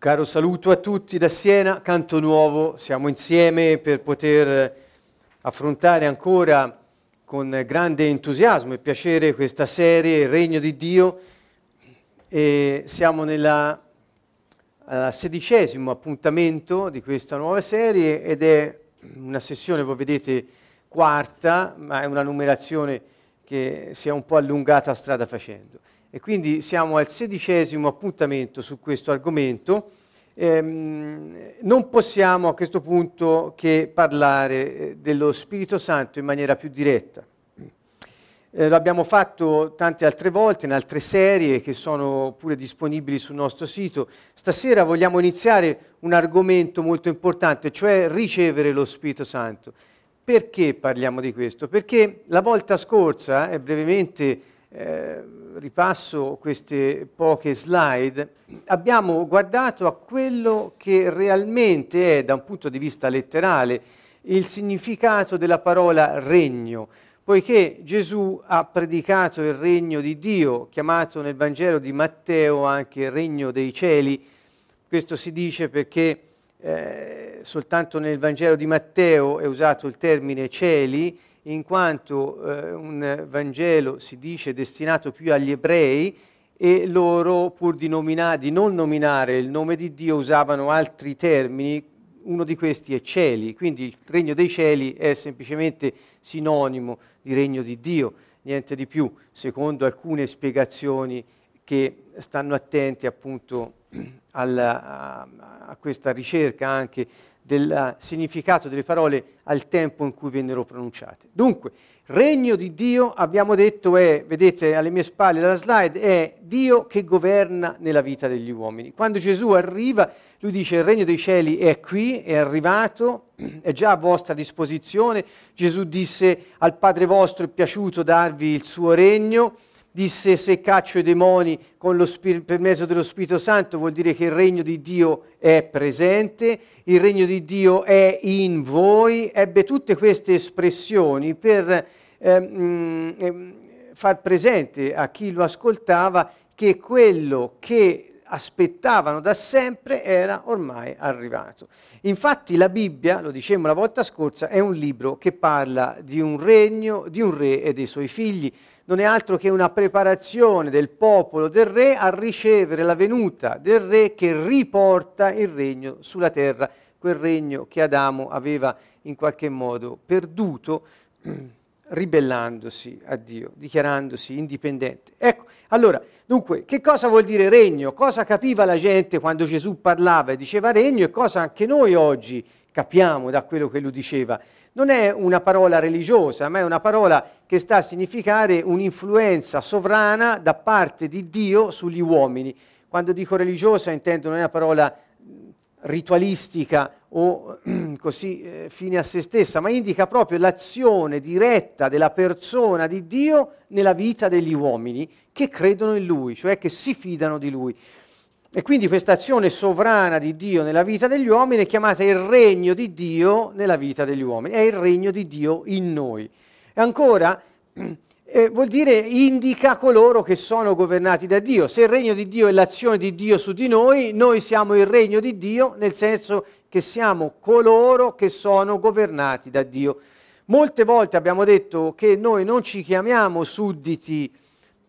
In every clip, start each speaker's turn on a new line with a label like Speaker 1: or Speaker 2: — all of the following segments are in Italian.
Speaker 1: Caro saluto a tutti da Siena, Canto Nuovo, siamo insieme per poter affrontare ancora con grande entusiasmo e piacere questa serie, Il Regno di Dio, e siamo nel sedicesimo appuntamento di questa nuova serie ed è una sessione, voi vedete, quarta, ma è una numerazione che si è un po' allungata strada facendo. E quindi siamo al sedicesimo appuntamento su questo argomento. Ehm, non possiamo a questo punto che parlare eh, dello Spirito Santo in maniera più diretta. Eh, l'abbiamo fatto tante altre volte in altre serie che sono pure disponibili sul nostro sito. Stasera vogliamo iniziare un argomento molto importante, cioè ricevere lo Spirito Santo. Perché parliamo di questo? Perché la volta scorsa, e brevemente eh, ripasso queste poche slide, abbiamo guardato a quello che realmente è, da un punto di vista letterale, il significato della parola regno, poiché Gesù ha predicato il regno di Dio, chiamato nel Vangelo di Matteo anche regno dei cieli. Questo si dice perché eh, soltanto nel Vangelo di Matteo è usato il termine cieli, in quanto eh, un Vangelo si dice destinato più agli ebrei e loro, pur di, nomina- di non nominare il nome di Dio, usavano altri termini, uno di questi è cieli, quindi il regno dei cieli è semplicemente sinonimo di regno di Dio, niente di più, secondo alcune spiegazioni che stanno attenti appunto alla, a, a questa ricerca anche del significato delle parole al tempo in cui vennero pronunciate. Dunque, regno di Dio, abbiamo detto, è, vedete alle mie spalle la slide, è Dio che governa nella vita degli uomini. Quando Gesù arriva, lui dice il regno dei cieli è qui, è arrivato, è già a vostra disposizione. Gesù disse al Padre vostro è piaciuto darvi il suo regno disse se caccio i demoni spir- per mezzo dello Spirito Santo vuol dire che il regno di Dio è presente, il regno di Dio è in voi, ebbe tutte queste espressioni per ehm, ehm, far presente a chi lo ascoltava che quello che aspettavano da sempre era ormai arrivato. Infatti la Bibbia, lo dicevamo la volta scorsa, è un libro che parla di un regno, di un re e dei suoi figli non è altro che una preparazione del popolo del re a ricevere la venuta del re che riporta il regno sulla terra, quel regno che Adamo aveva in qualche modo perduto ribellandosi a Dio, dichiarandosi indipendente. Ecco, allora, dunque, che cosa vuol dire regno? Cosa capiva la gente quando Gesù parlava e diceva regno e cosa anche noi oggi capiamo da quello che lui diceva? non è una parola religiosa, ma è una parola che sta a significare un'influenza sovrana da parte di Dio sugli uomini. Quando dico religiosa intendo non è una parola ritualistica o così eh, fine a se stessa, ma indica proprio l'azione diretta della persona di Dio nella vita degli uomini che credono in Lui, cioè che si fidano di Lui. E quindi questa azione sovrana di Dio nella vita degli uomini è chiamata il regno di Dio nella vita degli uomini, è il regno di Dio in noi. E ancora eh, vuol dire indica coloro che sono governati da Dio. Se il regno di Dio è l'azione di Dio su di noi, noi siamo il regno di Dio nel senso che siamo coloro che sono governati da Dio. Molte volte abbiamo detto che noi non ci chiamiamo sudditi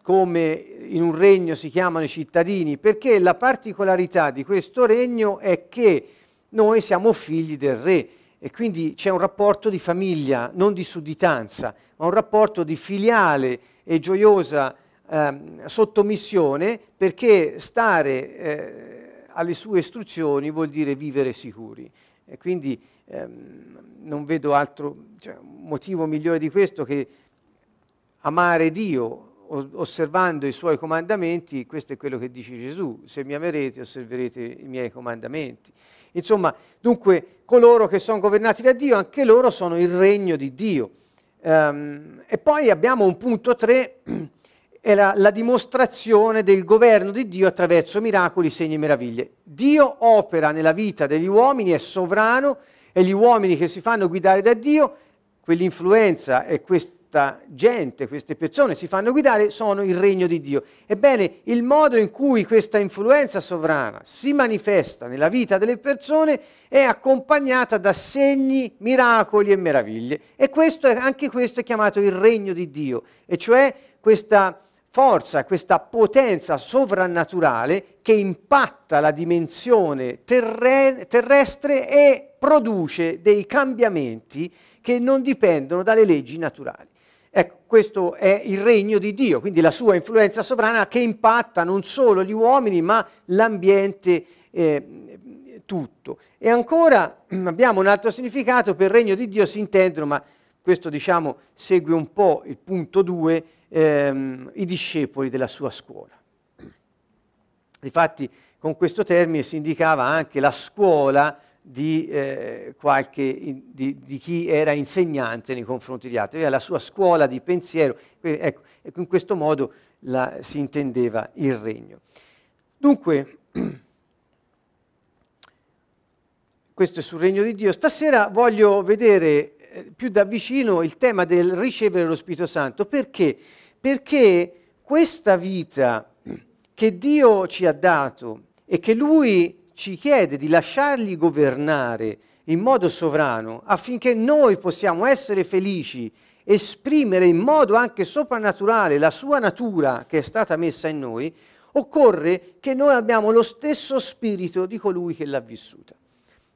Speaker 1: come in un regno si chiamano i cittadini, perché la particolarità di questo regno è che noi siamo figli del re e quindi c'è un rapporto di famiglia, non di sudditanza, ma un rapporto di filiale e gioiosa eh, sottomissione perché stare eh, alle sue istruzioni vuol dire vivere sicuri. E quindi ehm, non vedo altro cioè, motivo migliore di questo che amare Dio osservando i suoi comandamenti, questo è quello che dice Gesù, se mi amerete osserverete i miei comandamenti. Insomma, dunque, coloro che sono governati da Dio, anche loro sono il regno di Dio. Um, e poi abbiamo un punto 3, è la, la dimostrazione del governo di Dio attraverso miracoli, segni e meraviglie. Dio opera nella vita degli uomini, è sovrano, e gli uomini che si fanno guidare da Dio, quell'influenza e questo questa gente, queste persone si fanno guidare sono il regno di Dio. Ebbene, il modo in cui questa influenza sovrana si manifesta nella vita delle persone è accompagnata da segni, miracoli e meraviglie. E questo è, anche questo è chiamato il regno di Dio, e cioè questa forza, questa potenza sovrannaturale che impatta la dimensione terre- terrestre e produce dei cambiamenti che non dipendono dalle leggi naturali. Questo è il regno di Dio, quindi la sua influenza sovrana che impatta non solo gli uomini ma l'ambiente eh, tutto. E ancora abbiamo un altro significato, per regno di Dio si intendono, ma questo diciamo segue un po' il punto 2, ehm, i discepoli della sua scuola. Difatti con questo termine si indicava anche la scuola di, eh, qualche, di, di, chi era insegnante nei confronti di altri, aveva la sua scuola di pensiero, ecco, ecco in questo modo la, si intendeva il regno. Dunque, questo è sul regno di Dio. Stasera voglio vedere eh, più da vicino il tema del ricevere lo Spirito Santo. Perché? Perché questa vita che Dio ci ha dato e che Lui ci chiede di lasciargli governare in modo sovrano affinché noi possiamo essere felici, esprimere in modo anche soprannaturale la sua natura che è stata messa in noi, occorre che noi abbiamo lo stesso spirito di colui che l'ha vissuta.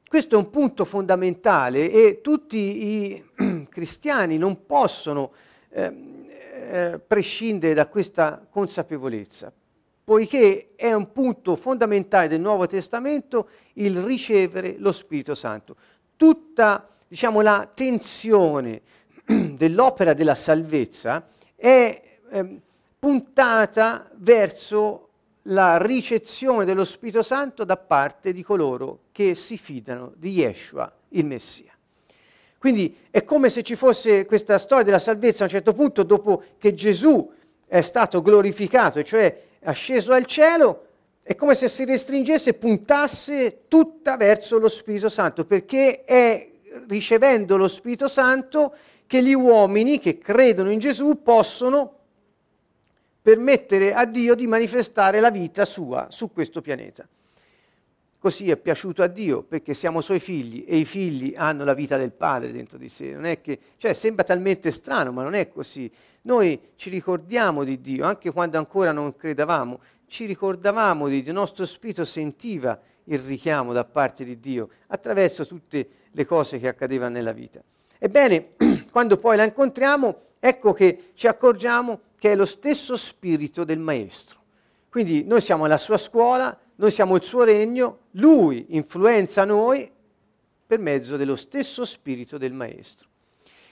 Speaker 1: Questo è un punto fondamentale e tutti i cristiani non possono eh, eh, prescindere da questa consapevolezza, poiché è un punto fondamentale del Nuovo Testamento il ricevere lo Spirito Santo. Tutta diciamo, la tensione dell'opera della salvezza è eh, puntata verso la ricezione dello Spirito Santo da parte di coloro che si fidano di Yeshua, il Messia. Quindi è come se ci fosse questa storia della salvezza a un certo punto, dopo che Gesù è stato glorificato, cioè asceso al cielo, è come se si restringesse puntasse tutta verso lo Spirito Santo, perché è ricevendo lo Spirito Santo che gli uomini che credono in Gesù possono permettere a Dio di manifestare la vita sua su questo pianeta. Così è piaciuto a Dio perché siamo suoi figli e i figli hanno la vita del padre dentro di sé. Non è che, cioè, sembra talmente strano, ma non è così. Noi ci ricordiamo di Dio, anche quando ancora non credevamo, ci ricordavamo di Dio, il nostro spirito sentiva il richiamo da parte di Dio attraverso tutte le cose che accadevano nella vita. Ebbene, quando poi la incontriamo, ecco che ci accorgiamo che è lo stesso spirito del maestro. Quindi noi siamo la sua scuola, noi siamo il suo regno, lui influenza noi per mezzo dello stesso spirito del maestro.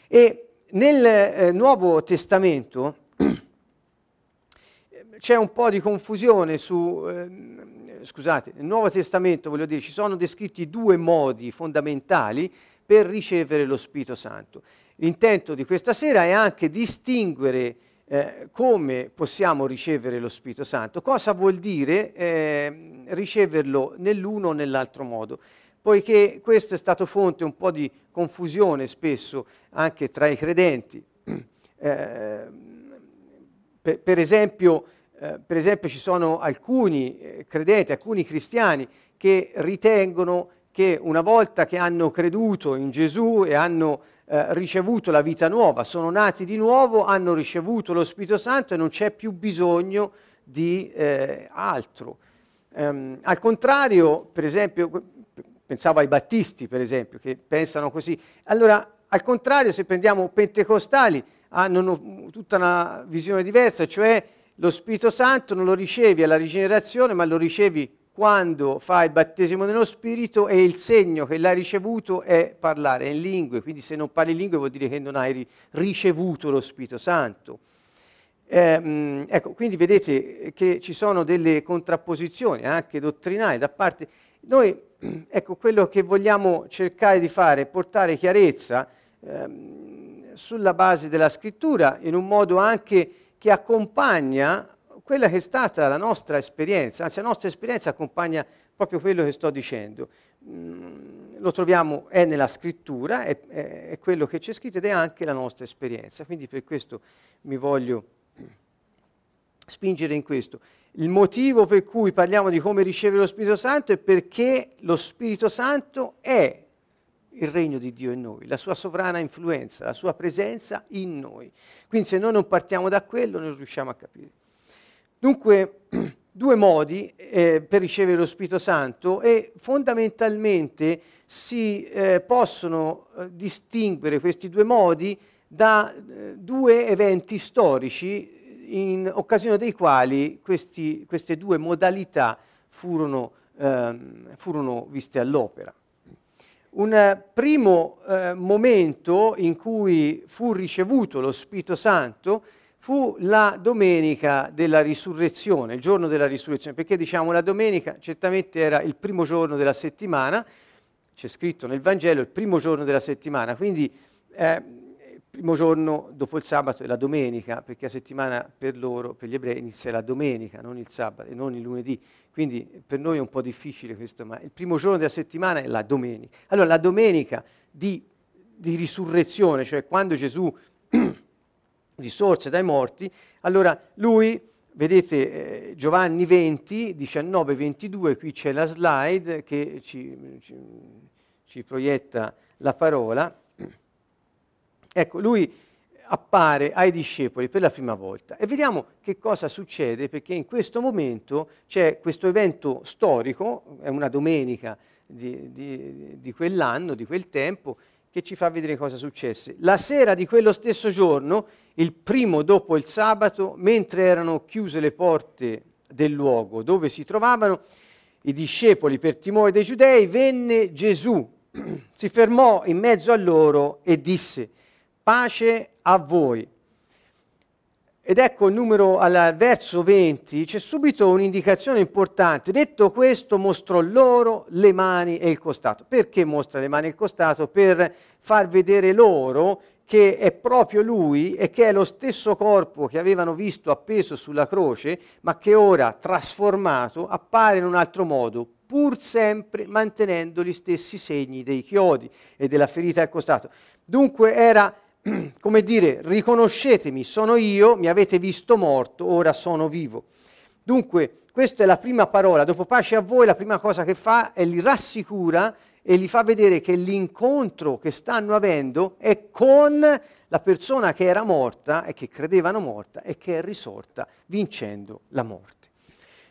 Speaker 1: E nel eh, Nuovo Testamento c'è un po' di confusione su, eh, scusate, nel Nuovo Testamento voglio dire, ci sono descritti due modi fondamentali per ricevere lo Spirito Santo. L'intento di questa sera è anche distinguere eh, come possiamo ricevere lo Spirito Santo, cosa vuol dire eh, riceverlo nell'uno o nell'altro modo, poiché questo è stato fonte un po' di confusione spesso anche tra i credenti. Eh, per, per, esempio, eh, per, esempio, ci sono alcuni eh, credenti, alcuni cristiani che ritengono che una volta che hanno creduto in Gesù e hanno eh, ricevuto la vita nuova, sono nati di nuovo, hanno ricevuto lo Spirito Santo e non c'è più bisogno di eh, altro. Um, al contrario, per esempio, pensavo ai battisti, per esempio, che pensano così. Allora, al contrario, se prendiamo pentecostali, hanno tutta una visione diversa, cioè lo Spirito Santo non lo ricevi alla rigenerazione, ma lo ricevi quando fa il battesimo nello Spirito e il segno che l'hai ricevuto è parlare in lingue, quindi se non parli in lingue vuol dire che non hai ricevuto lo Spirito Santo. Eh, ecco, quindi vedete che ci sono delle contrapposizioni anche dottrinali da parte... Noi, ecco, quello che vogliamo cercare di fare è portare chiarezza ehm, sulla base della scrittura in un modo anche che accompagna quella che è stata la nostra esperienza, anzi la nostra esperienza accompagna proprio quello che sto dicendo. Mm, lo troviamo, è nella scrittura, è, è, è quello che c'è scritto ed è anche la nostra esperienza. Quindi per questo mi voglio spingere in questo. Il motivo per cui parliamo di come ricevere lo Spirito Santo è perché lo Spirito Santo è il regno di Dio in noi, la sua sovrana influenza, la sua presenza in noi. Quindi se noi non partiamo da quello non riusciamo a capire. Dunque, due modi eh, per ricevere lo Spirito Santo e fondamentalmente si eh, possono eh, distinguere questi due modi da eh, due eventi storici in occasione dei quali questi, queste due modalità furono, ehm, furono viste all'opera. Un primo eh, momento in cui fu ricevuto lo Spirito Santo fu la domenica della risurrezione, il giorno della risurrezione. Perché diciamo la domenica? Certamente era il primo giorno della settimana, c'è scritto nel Vangelo il primo giorno della settimana, quindi eh, primo giorno dopo il sabato è la domenica, perché la settimana per loro, per gli ebrei, inizia la domenica, non il sabato e non il lunedì. Quindi per noi è un po' difficile questo, ma il primo giorno della settimana è la domenica. Allora la domenica di, di risurrezione, cioè quando Gesù risorse dai morti, allora lui, vedete eh, Giovanni 20, 19, 22, qui c'è la slide che ci, ci, ci proietta la parola. Ecco, lui appare ai discepoli per la prima volta. E vediamo che cosa succede perché in questo momento c'è questo evento storico, è una domenica di, di, di quell'anno, di quel tempo, che ci fa vedere cosa successe. La sera di quello stesso giorno, il primo dopo il sabato, mentre erano chiuse le porte del luogo dove si trovavano, i discepoli per timore dei giudei, venne Gesù, si fermò in mezzo a loro e disse, pace a voi. Ed ecco il numero al verso 20, c'è subito un'indicazione importante. Detto questo, mostrò loro le mani e il costato. Perché mostra le mani e il costato? Per far vedere loro che è proprio lui e che è lo stesso corpo che avevano visto appeso sulla croce, ma che ora, trasformato, appare in un altro modo, pur sempre mantenendo gli stessi segni dei chiodi e della ferita al costato. Dunque era come dire, riconoscetemi, sono io, mi avete visto morto, ora sono vivo. Dunque, questa è la prima parola, dopo pace a voi, la prima cosa che fa è li rassicura e gli fa vedere che l'incontro che stanno avendo è con la persona che era morta e che credevano morta e che è risorta vincendo la morte.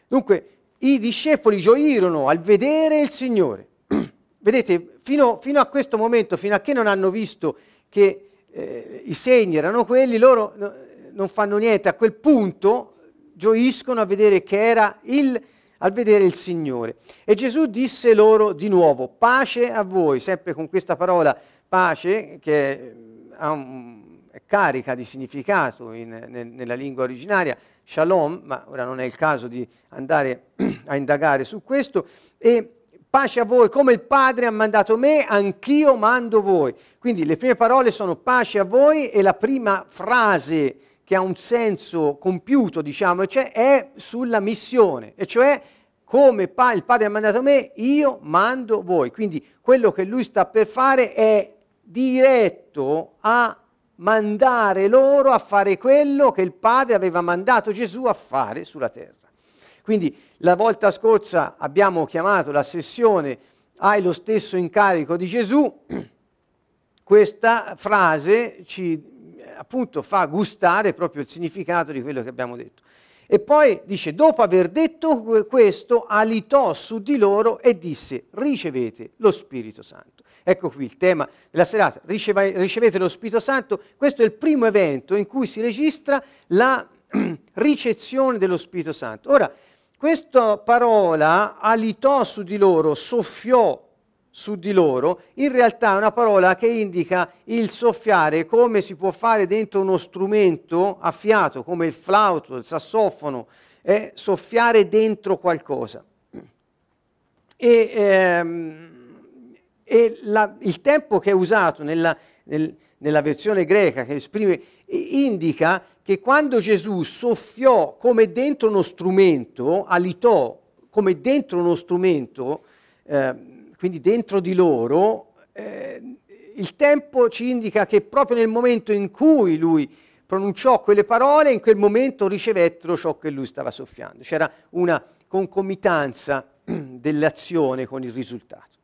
Speaker 1: Dunque, i discepoli gioirono al vedere il Signore. Vedete, fino, fino a questo momento, fino a che non hanno visto che eh, i segni erano quelli, loro no, non fanno niente, a quel punto gioiscono a vedere che era il, al vedere il Signore. E Gesù disse loro di nuovo, pace a voi, sempre con questa parola pace che un, è carica di significato in, nel, nella lingua originaria, shalom, ma ora non è il caso di andare a indagare su questo, e pace a voi, come il Padre ha mandato me, anch'io mando voi. Quindi le prime parole sono pace a voi e la prima frase che ha un senso compiuto, diciamo, cioè è sulla missione, e cioè come pa- il Padre ha mandato me, io mando voi. Quindi quello che lui sta per fare è diretto a mandare loro a fare quello che il Padre aveva mandato Gesù a fare sulla terra. Quindi la volta scorsa abbiamo chiamato la sessione Hai lo stesso incarico di Gesù. Questa frase ci appunto fa gustare proprio il significato di quello che abbiamo detto. E poi dice, dopo aver detto questo, alitò su di loro e disse, ricevete lo Spirito Santo. Ecco qui il tema della serata, ricevete lo Spirito Santo. Questo è il primo evento in cui si registra la ricezione dello Spirito Santo. Ora, questa parola alitò su di loro, soffiò su di loro, in realtà è una parola che indica il soffiare come si può fare dentro uno strumento a fiato, come il flauto, il sassofono, è soffiare dentro qualcosa. E, ehm, e la, il tempo che è usato nella, nel, nella versione greca, che esprime, indica che quando Gesù soffiò come dentro uno strumento, alitò come dentro uno strumento, eh, quindi dentro di loro, eh, il tempo ci indica che proprio nel momento in cui lui pronunciò quelle parole, in quel momento ricevettero ciò che lui stava soffiando. C'era una concomitanza dell'azione con il risultato.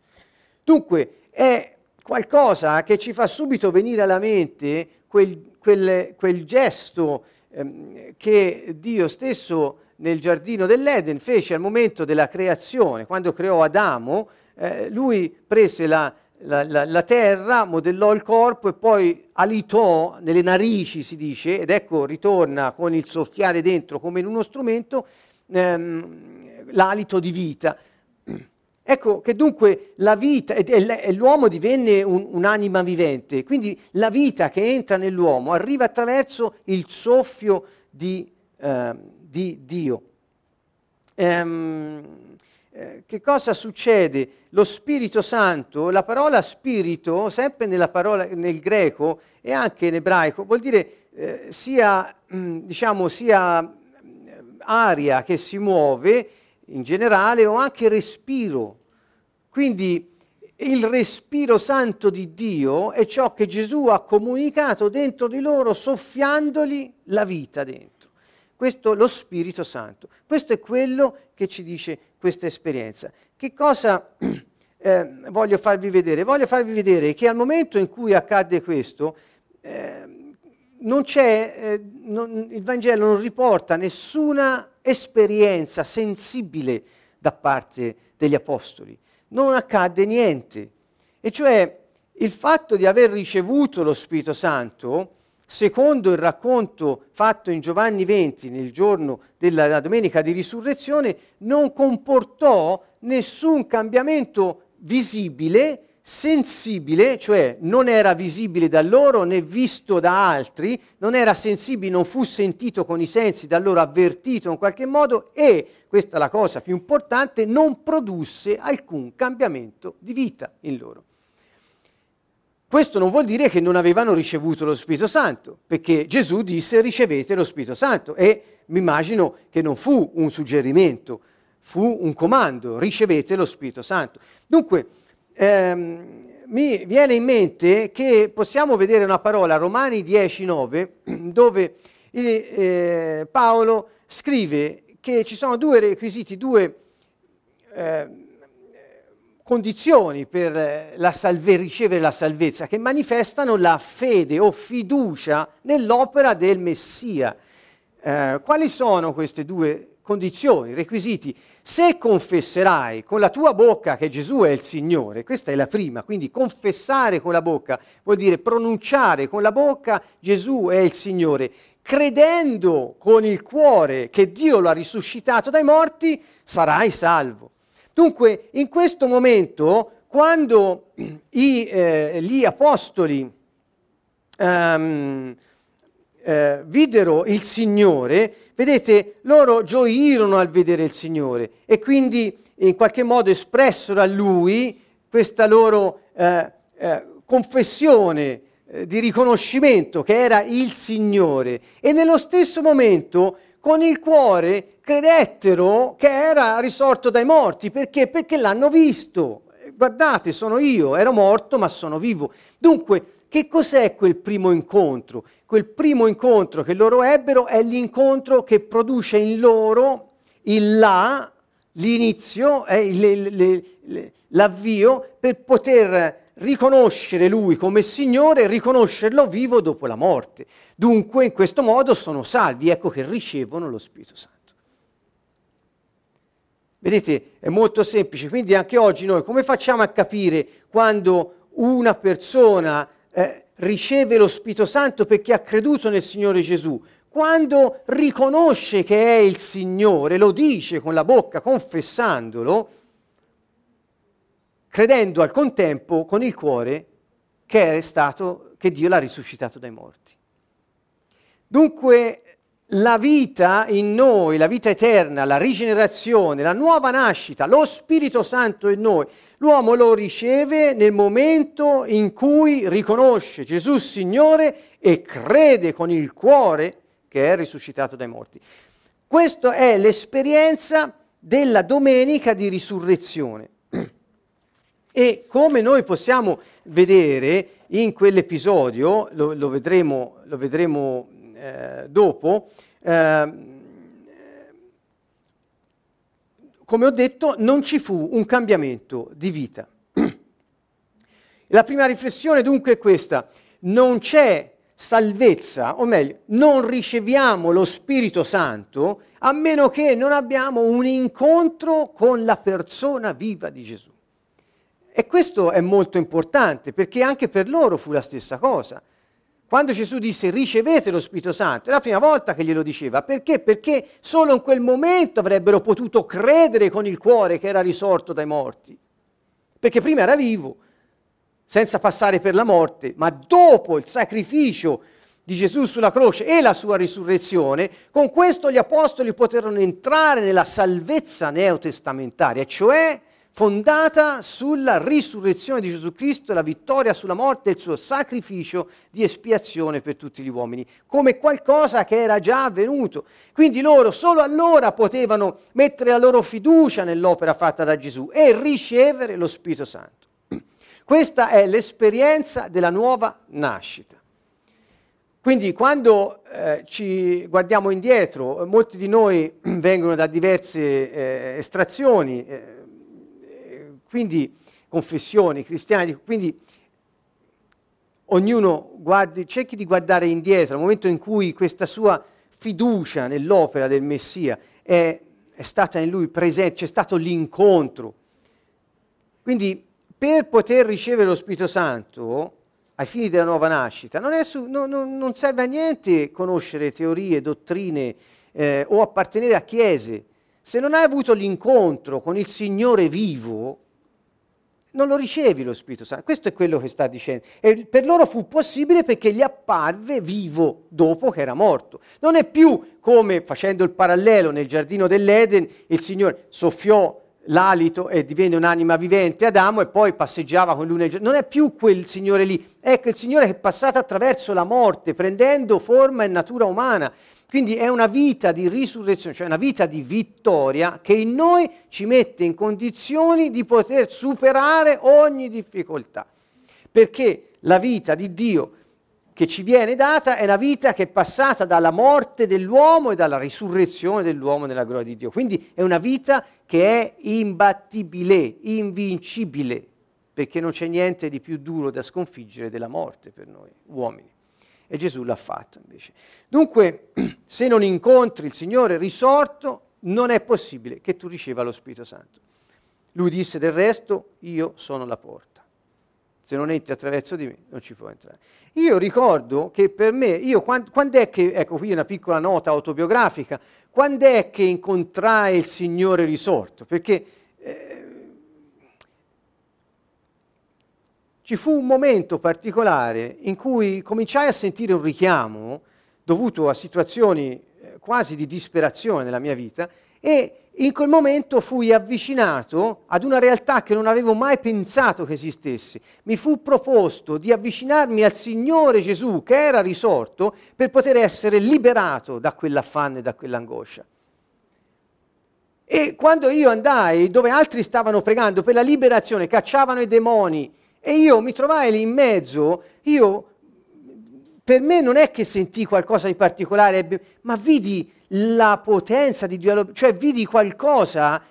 Speaker 1: Dunque è qualcosa che ci fa subito venire alla mente quel, quel, quel gesto ehm, che Dio stesso nel giardino dell'Eden fece al momento della creazione, quando creò Adamo, eh, lui prese la, la, la, la, terra, modellò il corpo e poi alitò nelle narici, si dice, ed ecco ritorna con il soffiare dentro come in uno strumento ehm, l'alito di vita. Ecco che dunque la vita, e l'uomo divenne un, un'anima vivente, quindi la vita che entra nell'uomo arriva attraverso il soffio di, eh, di Dio. Ehm, eh, che cosa succede? Lo Spirito Santo, la parola spirito, sempre parola, nel greco e anche in ebraico, vuol dire eh, sia, diciamo, sia aria che si muove in generale o anche respiro quindi il respiro santo di Dio è ciò che Gesù ha comunicato dentro di loro soffiandoli la vita dentro. Questo lo Spirito Santo. Questo è quello che ci dice questa esperienza. Che cosa eh, voglio farvi vedere? Voglio farvi vedere che al momento in cui accadde questo, eh, non eh, non, il Vangelo non riporta nessuna esperienza sensibile da parte degli Apostoli non accadde niente. E cioè il fatto di aver ricevuto lo Spirito Santo, secondo il racconto fatto in Giovanni 20 nel giorno della domenica di risurrezione, non comportò nessun cambiamento visibile sensibile, cioè non era visibile da loro né visto da altri, non era sensibile, non fu sentito con i sensi, da loro avvertito in qualche modo e, questa è la cosa più importante, non produsse alcun cambiamento di vita in loro. Questo non vuol dire che non avevano ricevuto lo Spirito Santo, perché Gesù disse ricevete lo Spirito Santo e mi immagino che non fu un suggerimento, fu un comando, ricevete lo Spirito Santo. Dunque, ehm, mi viene in mente che possiamo vedere una parola, Romani 10,9, dove eh, Paolo scrive che ci sono due requisiti, due eh, condizioni per la salve, ricevere la salvezza, che manifestano la fede o fiducia nell'opera del Messia. Eh, quali sono queste due condizioni, requisiti? Se confesserai con la tua bocca che Gesù è il Signore, questa è la prima, quindi confessare con la bocca vuol dire pronunciare con la bocca Gesù è il Signore, credendo con il cuore che Dio lo ha risuscitato dai morti, sarai salvo. Dunque, in questo momento, quando i, eh, gli apostoli um, eh, videro il Signore, vedete, loro gioirono al vedere il Signore e quindi in qualche modo espressero a Lui questa loro eh, eh, confessione eh, di riconoscimento che era il Signore e nello stesso momento con il cuore credettero che era risorto dai morti perché? Perché l'hanno visto. Guardate, sono io, ero morto ma sono vivo. Dunque, che cos'è quel primo incontro? Quel primo incontro che loro ebbero è l'incontro che produce in loro il là, l'inizio, eh, le, le, le, l'avvio per poter riconoscere lui come Signore e riconoscerlo vivo dopo la morte. Dunque in questo modo sono salvi, ecco che ricevono lo Spirito Santo. Vedete, è molto semplice, quindi anche oggi noi come facciamo a capire quando una persona eh, riceve lo Spirito Santo perché ha creduto nel Signore Gesù, quando riconosce che è il Signore, lo dice con la bocca, confessandolo, credendo al contempo con il cuore che stato, che Dio l'ha risuscitato dai morti. Dunque la vita in noi, la vita eterna, la rigenerazione, la nuova nascita, lo Spirito Santo in noi, l'uomo lo riceve nel momento in cui riconosce Gesù Signore e crede con il cuore che è risuscitato dai morti. Questa è l'esperienza della domenica di risurrezione. E come noi possiamo vedere in quell'episodio, lo, lo vedremo, lo vedremo eh, dopo, eh, come ho detto, non ci fu un cambiamento di vita. La prima riflessione dunque è questa, non c'è salvezza, o meglio, non riceviamo lo Spirito Santo a meno che non abbiamo un incontro con la persona viva di Gesù. E questo è molto importante perché anche per loro fu la stessa cosa. Quando Gesù disse ricevete lo Spirito Santo, è la prima volta che glielo diceva. Perché? Perché solo in quel momento avrebbero potuto credere con il cuore che era risorto dai morti. Perché prima era vivo, senza passare per la morte, ma dopo il sacrificio di Gesù sulla croce e la sua risurrezione, con questo gli apostoli poterono entrare nella salvezza neotestamentaria, cioè fondata sulla risurrezione di Gesù Cristo, la vittoria sulla morte e il suo sacrificio di espiazione per tutti gli uomini, come qualcosa che era già avvenuto. Quindi loro solo allora potevano mettere la loro fiducia nell'opera fatta da Gesù e ricevere lo Spirito Santo. Questa è l'esperienza della nuova nascita. Quindi quando eh, ci guardiamo indietro, molti di noi vengono da diverse eh, estrazioni, eh, quindi confessioni, cristiani, quindi ognuno guardi, cerchi di guardare indietro, al momento in cui questa sua fiducia nell'opera del Messia è, è stata in lui presente, c'è stato l'incontro. Quindi per poter ricevere lo Spirito Santo ai fini della nuova nascita non, su, no, no, non serve a niente conoscere teorie, dottrine eh, o appartenere a chiese. Se non hai avuto l'incontro con il Signore vivo, non lo ricevi lo Spirito Santo. Questo è quello che sta dicendo. E per loro fu possibile perché gli apparve vivo dopo che era morto. Non è più come, facendo il parallelo nel giardino dell'Eden, il Signore soffiò l'alito e divenne un'anima vivente Adamo e poi passeggiava con lui nel giardino. Non è più quel Signore lì. Ecco il Signore che è passato attraverso la morte, prendendo forma e natura umana quindi è una vita di risurrezione, cioè una vita di vittoria che in noi ci mette in condizioni di poter superare ogni difficoltà. Perché la vita di Dio che ci viene data è una vita che è passata dalla morte dell'uomo e dalla risurrezione dell'uomo nella gloria di Dio. Quindi è una vita che è imbattibile, invincibile, perché non c'è niente di più duro da sconfiggere della morte per noi uomini. E Gesù l'ha fatto invece. Dunque, se non incontri il Signore risorto, non è possibile che tu riceva lo Spirito Santo. Lui disse del resto, io sono la porta. Se non entri attraverso di me, non ci puoi entrare. Io ricordo che per me, io quando, quando è che, ecco qui una piccola nota autobiografica, quando è che incontrai il Signore risorto? Perché eh, ci fu un momento particolare in cui cominciai a sentire un richiamo dovuto a situazioni eh, quasi di disperazione nella mia vita e in quel momento fui avvicinato ad una realtà che non avevo mai pensato che esistesse. Mi fu proposto di avvicinarmi al Signore Gesù che era risorto per poter essere liberato da quell'affanno e da quell'angoscia. E quando io andai dove altri stavano pregando per la liberazione, cacciavano i demoni, e io mi trovai lì in mezzo, io per me non è che sentì qualcosa di particolare, ma vidi la potenza di Dio, cioè vidi qualcosa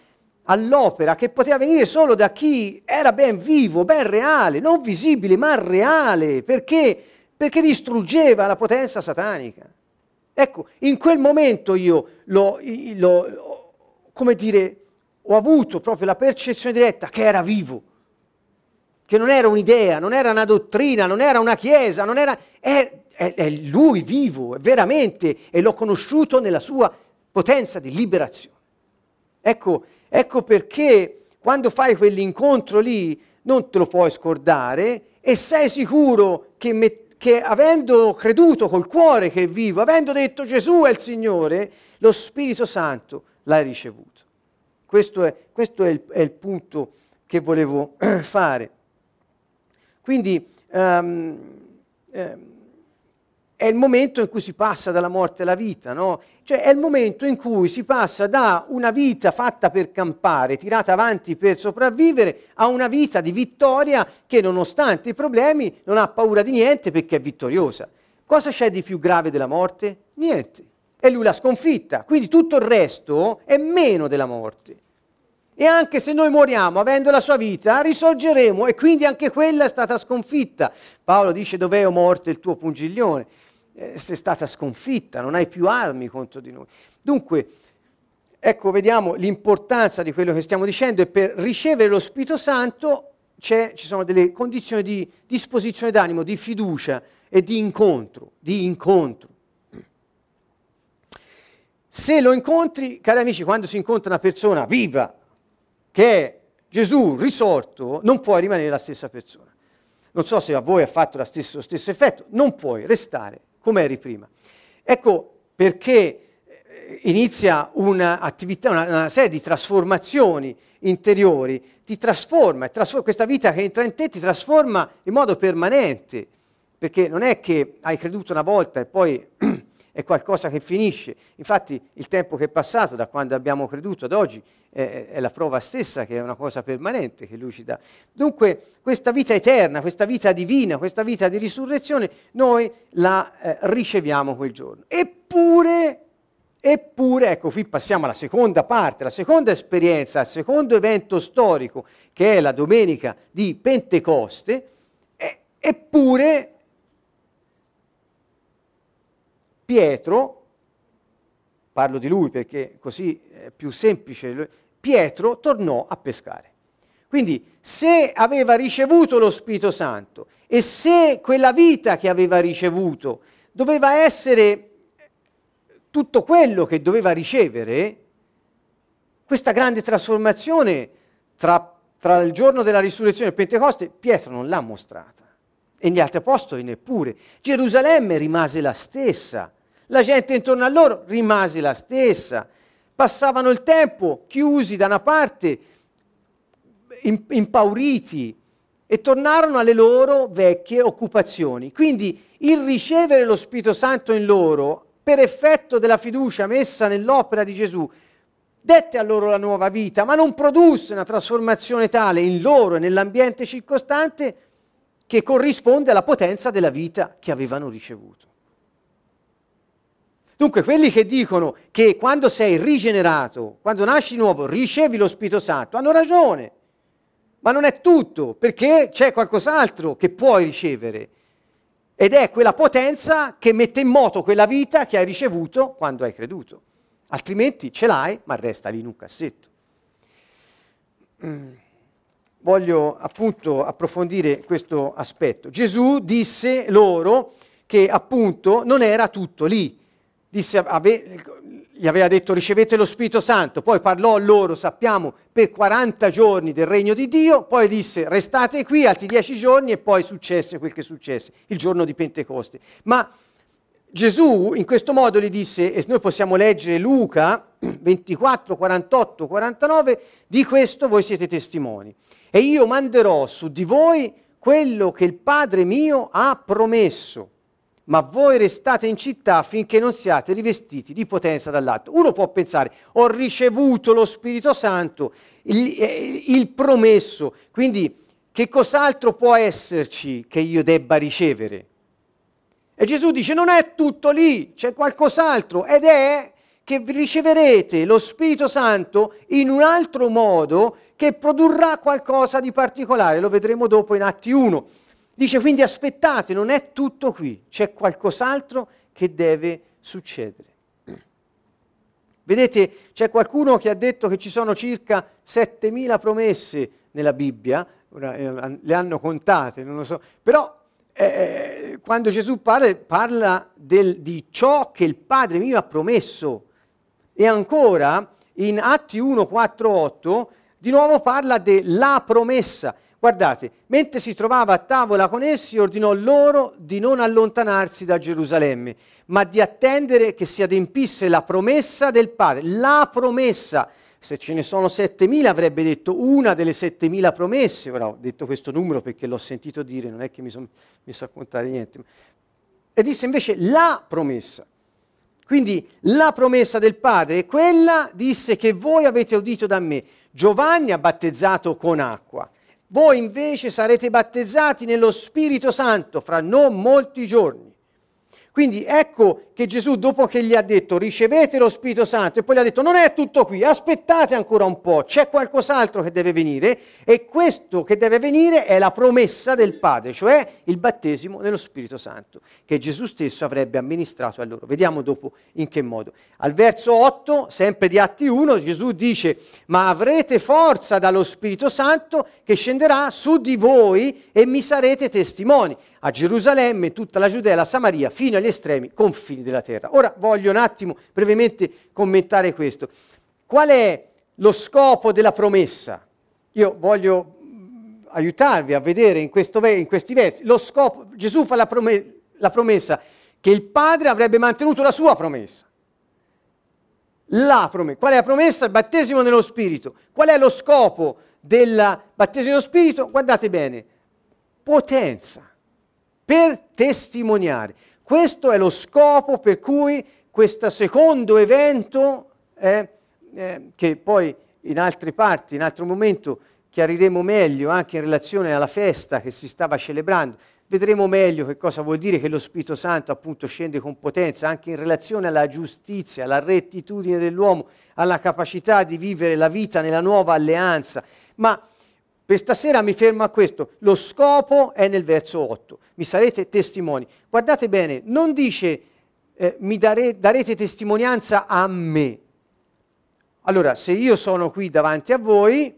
Speaker 1: all'opera che poteva venire solo da chi era ben vivo, ben reale, non visibile, ma reale, perché, perché distruggeva la potenza satanica. Ecco, in quel momento io l'ho, l'ho, come dire, ho avuto proprio la percezione diretta che era vivo che non era un'idea, non era una dottrina, non era una chiesa, non era... È, è, è lui vivo, veramente, e l'ho conosciuto nella sua potenza di liberazione. Ecco, ecco perché quando fai quell'incontro lì non te lo puoi scordare e sei sicuro che, me, che avendo creduto col cuore che è vivo, avendo detto Gesù è il Signore, lo Spirito Santo l'hai ricevuto. Questo è, questo è, il, è il punto che volevo fare. Quindi um, um, è il momento in cui si passa dalla morte alla vita, no? Cioè è il momento in cui si passa da una vita fatta per campare, tirata avanti per sopravvivere, a una vita di vittoria che nonostante i problemi non ha paura di niente perché è vittoriosa. Cosa c'è di più grave della morte? Niente. E lui l'ha sconfitta. Quindi tutto il resto è meno della morte. E anche se noi moriamo avendo la sua vita, risorgeremo e quindi anche quella è stata sconfitta. Paolo dice dov'è o morte il tuo pungiglione? eh, sei stata sconfitta, non hai più armi contro di noi. Dunque, ecco, vediamo l'importanza di quello che stiamo dicendo e per ricevere lo Spirito Santo ci sono delle condizioni di disposizione d'animo, di fiducia e di incontro, di incontro. Se lo incontri, cari amici, quando si incontra una persona viva, che è Gesù risorto, non puoi rimanere la stessa persona. Non so se a voi ha fatto lo stesso, lo stesso effetto, non puoi restare come eri prima. Ecco perché eh, inizia un'attività, una, una, serie di trasformazioni interiori, ti trasforma, trasforma, questa vita che entra in te ti trasforma in modo permanente, perché non è che hai creduto una volta e poi è qualcosa che finisce. Infatti il tempo che è passato da quando abbiamo creduto ad oggi è, è la prova stessa che è una cosa permanente che lui ci dà. Dunque questa vita eterna, questa vita divina, questa vita di risurrezione, noi la eh, riceviamo quel giorno. Eppure, eppure, ecco qui passiamo alla seconda parte, la seconda esperienza, il secondo evento storico che è la domenica di Pentecoste, eh, eppure Pietro, parlo di lui perché così è più semplice, Pietro tornò a pescare. Quindi se aveva ricevuto lo Spirito Santo e se quella vita che aveva ricevuto doveva essere tutto quello che doveva ricevere, questa grande trasformazione tra, tra il giorno della risurrezione e Pentecoste, Pietro non l'ha mostrata. E gli altri apostoli neppure. Gerusalemme rimase la stessa la gente intorno a loro rimase la stessa. Passavano il tempo chiusi da una parte, impauriti, e tornarono alle loro vecchie occupazioni. Quindi il ricevere lo Spirito Santo in loro, per effetto della fiducia messa nell'opera di Gesù, dette a loro la nuova vita, ma non produsse una trasformazione tale in loro e nell'ambiente circostante che corrisponde alla potenza della vita che avevano ricevuto. Dunque, quelli che dicono che quando sei rigenerato, quando nasci di nuovo, ricevi lo Spirito Santo, hanno ragione. Ma non è tutto, perché c'è qualcos'altro che puoi ricevere. Ed è quella potenza che mette in moto quella vita che hai ricevuto quando hai creduto. Altrimenti ce l'hai, ma resta lì in un cassetto. Mm. Voglio appunto approfondire questo aspetto. Gesù disse loro che appunto non era tutto lì disse, ave, gli aveva detto ricevete lo Spirito Santo, poi parlò a loro, sappiamo, per 40 giorni del regno di Dio, poi disse restate qui altri 10 giorni e poi successe quel che successe, il giorno di Pentecoste. Ma Gesù in questo modo gli disse, e noi possiamo leggere Luca 24, 48, 49, di questo voi siete testimoni. E io manderò su di voi quello che il Padre mio ha promesso ma voi restate in città finché non siate rivestiti di potenza dall'alto. Uno può pensare, ho ricevuto lo Spirito Santo, il, eh, il promesso, quindi che cos'altro può esserci che io debba ricevere? E Gesù dice, non è tutto lì, c'è qualcos'altro, ed è che riceverete lo Spirito Santo in un altro modo che produrrà qualcosa di particolare, lo vedremo dopo in Atti 1. Dice quindi aspettate, non è tutto qui, c'è qualcos'altro che deve succedere. Vedete, c'è qualcuno che ha detto che ci sono circa 7.000 promesse nella Bibbia, ora, eh, le hanno contate, non lo so, però eh, quando Gesù parla, parla del, di ciò che il Padre mio ha promesso e ancora in Atti 1, 4, 8 di nuovo parla della promessa. Guardate, mentre si trovava a tavola con essi, ordinò loro di non allontanarsi da Gerusalemme, ma di attendere che si adempisse la promessa del Padre. La promessa, se ce ne sono 7.000 avrebbe detto una delle 7.000 promesse, ora ho detto questo numero perché l'ho sentito dire, non è che mi sono messo a contare niente. e disse invece la promessa. Quindi la promessa del Padre è quella, disse che voi avete udito da me. Giovanni ha battezzato con acqua, voi invece sarete battezzati nello Spirito Santo fra non molti giorni. Quindi ecco che Gesù dopo che gli ha detto ricevete lo Spirito Santo e poi gli ha detto non è tutto qui, aspettate ancora un po', c'è qualcos'altro che deve venire e questo che deve venire è la promessa del Padre, cioè il battesimo nello Spirito Santo che Gesù stesso avrebbe amministrato a loro. Vediamo dopo in che modo. Al verso 8, sempre di Atti 1, Gesù dice ma avrete forza dallo Spirito Santo che scenderà su di voi e mi sarete testimoni a Gerusalemme, tutta la Giudea, la Samaria, fino agli estremi confini della terra. Ora voglio un attimo brevemente commentare questo. Qual è lo scopo della promessa? Io voglio aiutarvi a vedere in, questo, in questi versi. Lo scopo, Gesù fa la, prom- la promessa che il Padre avrebbe mantenuto la sua promessa. La promessa. Qual è la promessa? Il battesimo nello Spirito. Qual è lo scopo del battesimo nello Spirito? Guardate bene, potenza per testimoniare. Questo è lo scopo per cui questo secondo evento, eh, eh, che poi in altre parti, in altro momento chiariremo meglio anche in relazione alla festa che si stava celebrando, vedremo meglio che cosa vuol dire che lo Spirito Santo appunto scende con potenza anche in relazione alla giustizia, alla rettitudine dell'uomo, alla capacità di vivere la vita nella nuova alleanza. Ma per stasera mi fermo a questo. Lo scopo è nel verso 8. Mi sarete testimoni. Guardate bene, non dice eh, mi dare, darete testimonianza a me. Allora, se io sono qui davanti a voi,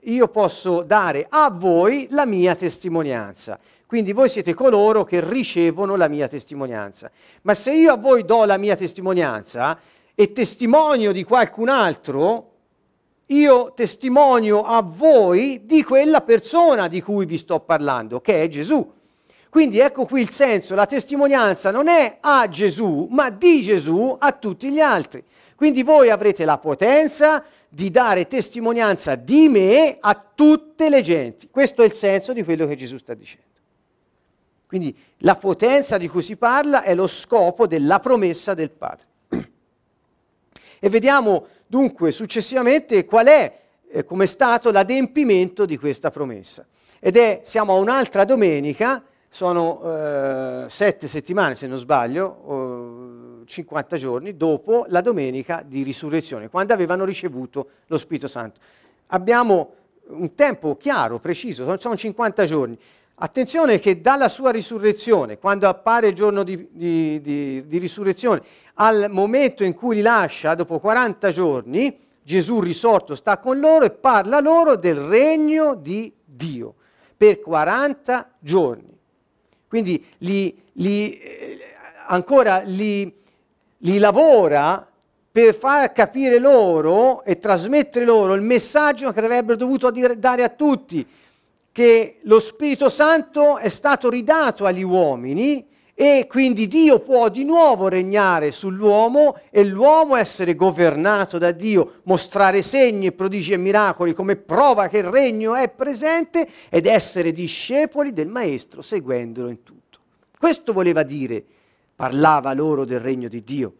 Speaker 1: io posso dare a voi la mia testimonianza. Quindi voi siete coloro che ricevono la mia testimonianza. Ma se io a voi do la mia testimonianza e testimonio di qualcun altro, io testimonio a voi di quella persona di cui vi sto parlando, che è Gesù. Quindi ecco qui il senso, la testimonianza non è a Gesù, ma di Gesù a tutti gli altri. Quindi voi avrete la potenza di dare testimonianza di me a tutte le genti. Questo è il senso di quello che Gesù sta dicendo. Quindi la potenza di cui si parla è lo scopo della promessa del Padre. E vediamo dunque successivamente qual è, eh, come stato l'adempimento di questa promessa. Ed è, siamo a un'altra domenica, sono eh, sette settimane se non sbaglio, eh, 50 giorni dopo la domenica di risurrezione, quando avevano ricevuto lo Spirito Santo. Abbiamo un tempo chiaro, preciso, sono 50 giorni. Attenzione che dalla sua risurrezione, quando appare il giorno di, di, di, di, risurrezione, al momento in cui li lascia, dopo 40 giorni, Gesù risorto sta con loro e parla loro del regno di Dio per 40 giorni. Quindi li, li, eh, ancora li, li lavora per far capire loro e trasmettere loro il messaggio che avrebbero dovuto dare a tutti che lo Spirito Santo è stato ridato agli uomini e quindi Dio può di nuovo regnare sull'uomo e l'uomo essere governato da Dio, mostrare segni, prodigi e miracoli come prova che il regno è presente ed essere discepoli del Maestro seguendolo in tutto. Questo voleva dire, parlava loro del regno di Dio.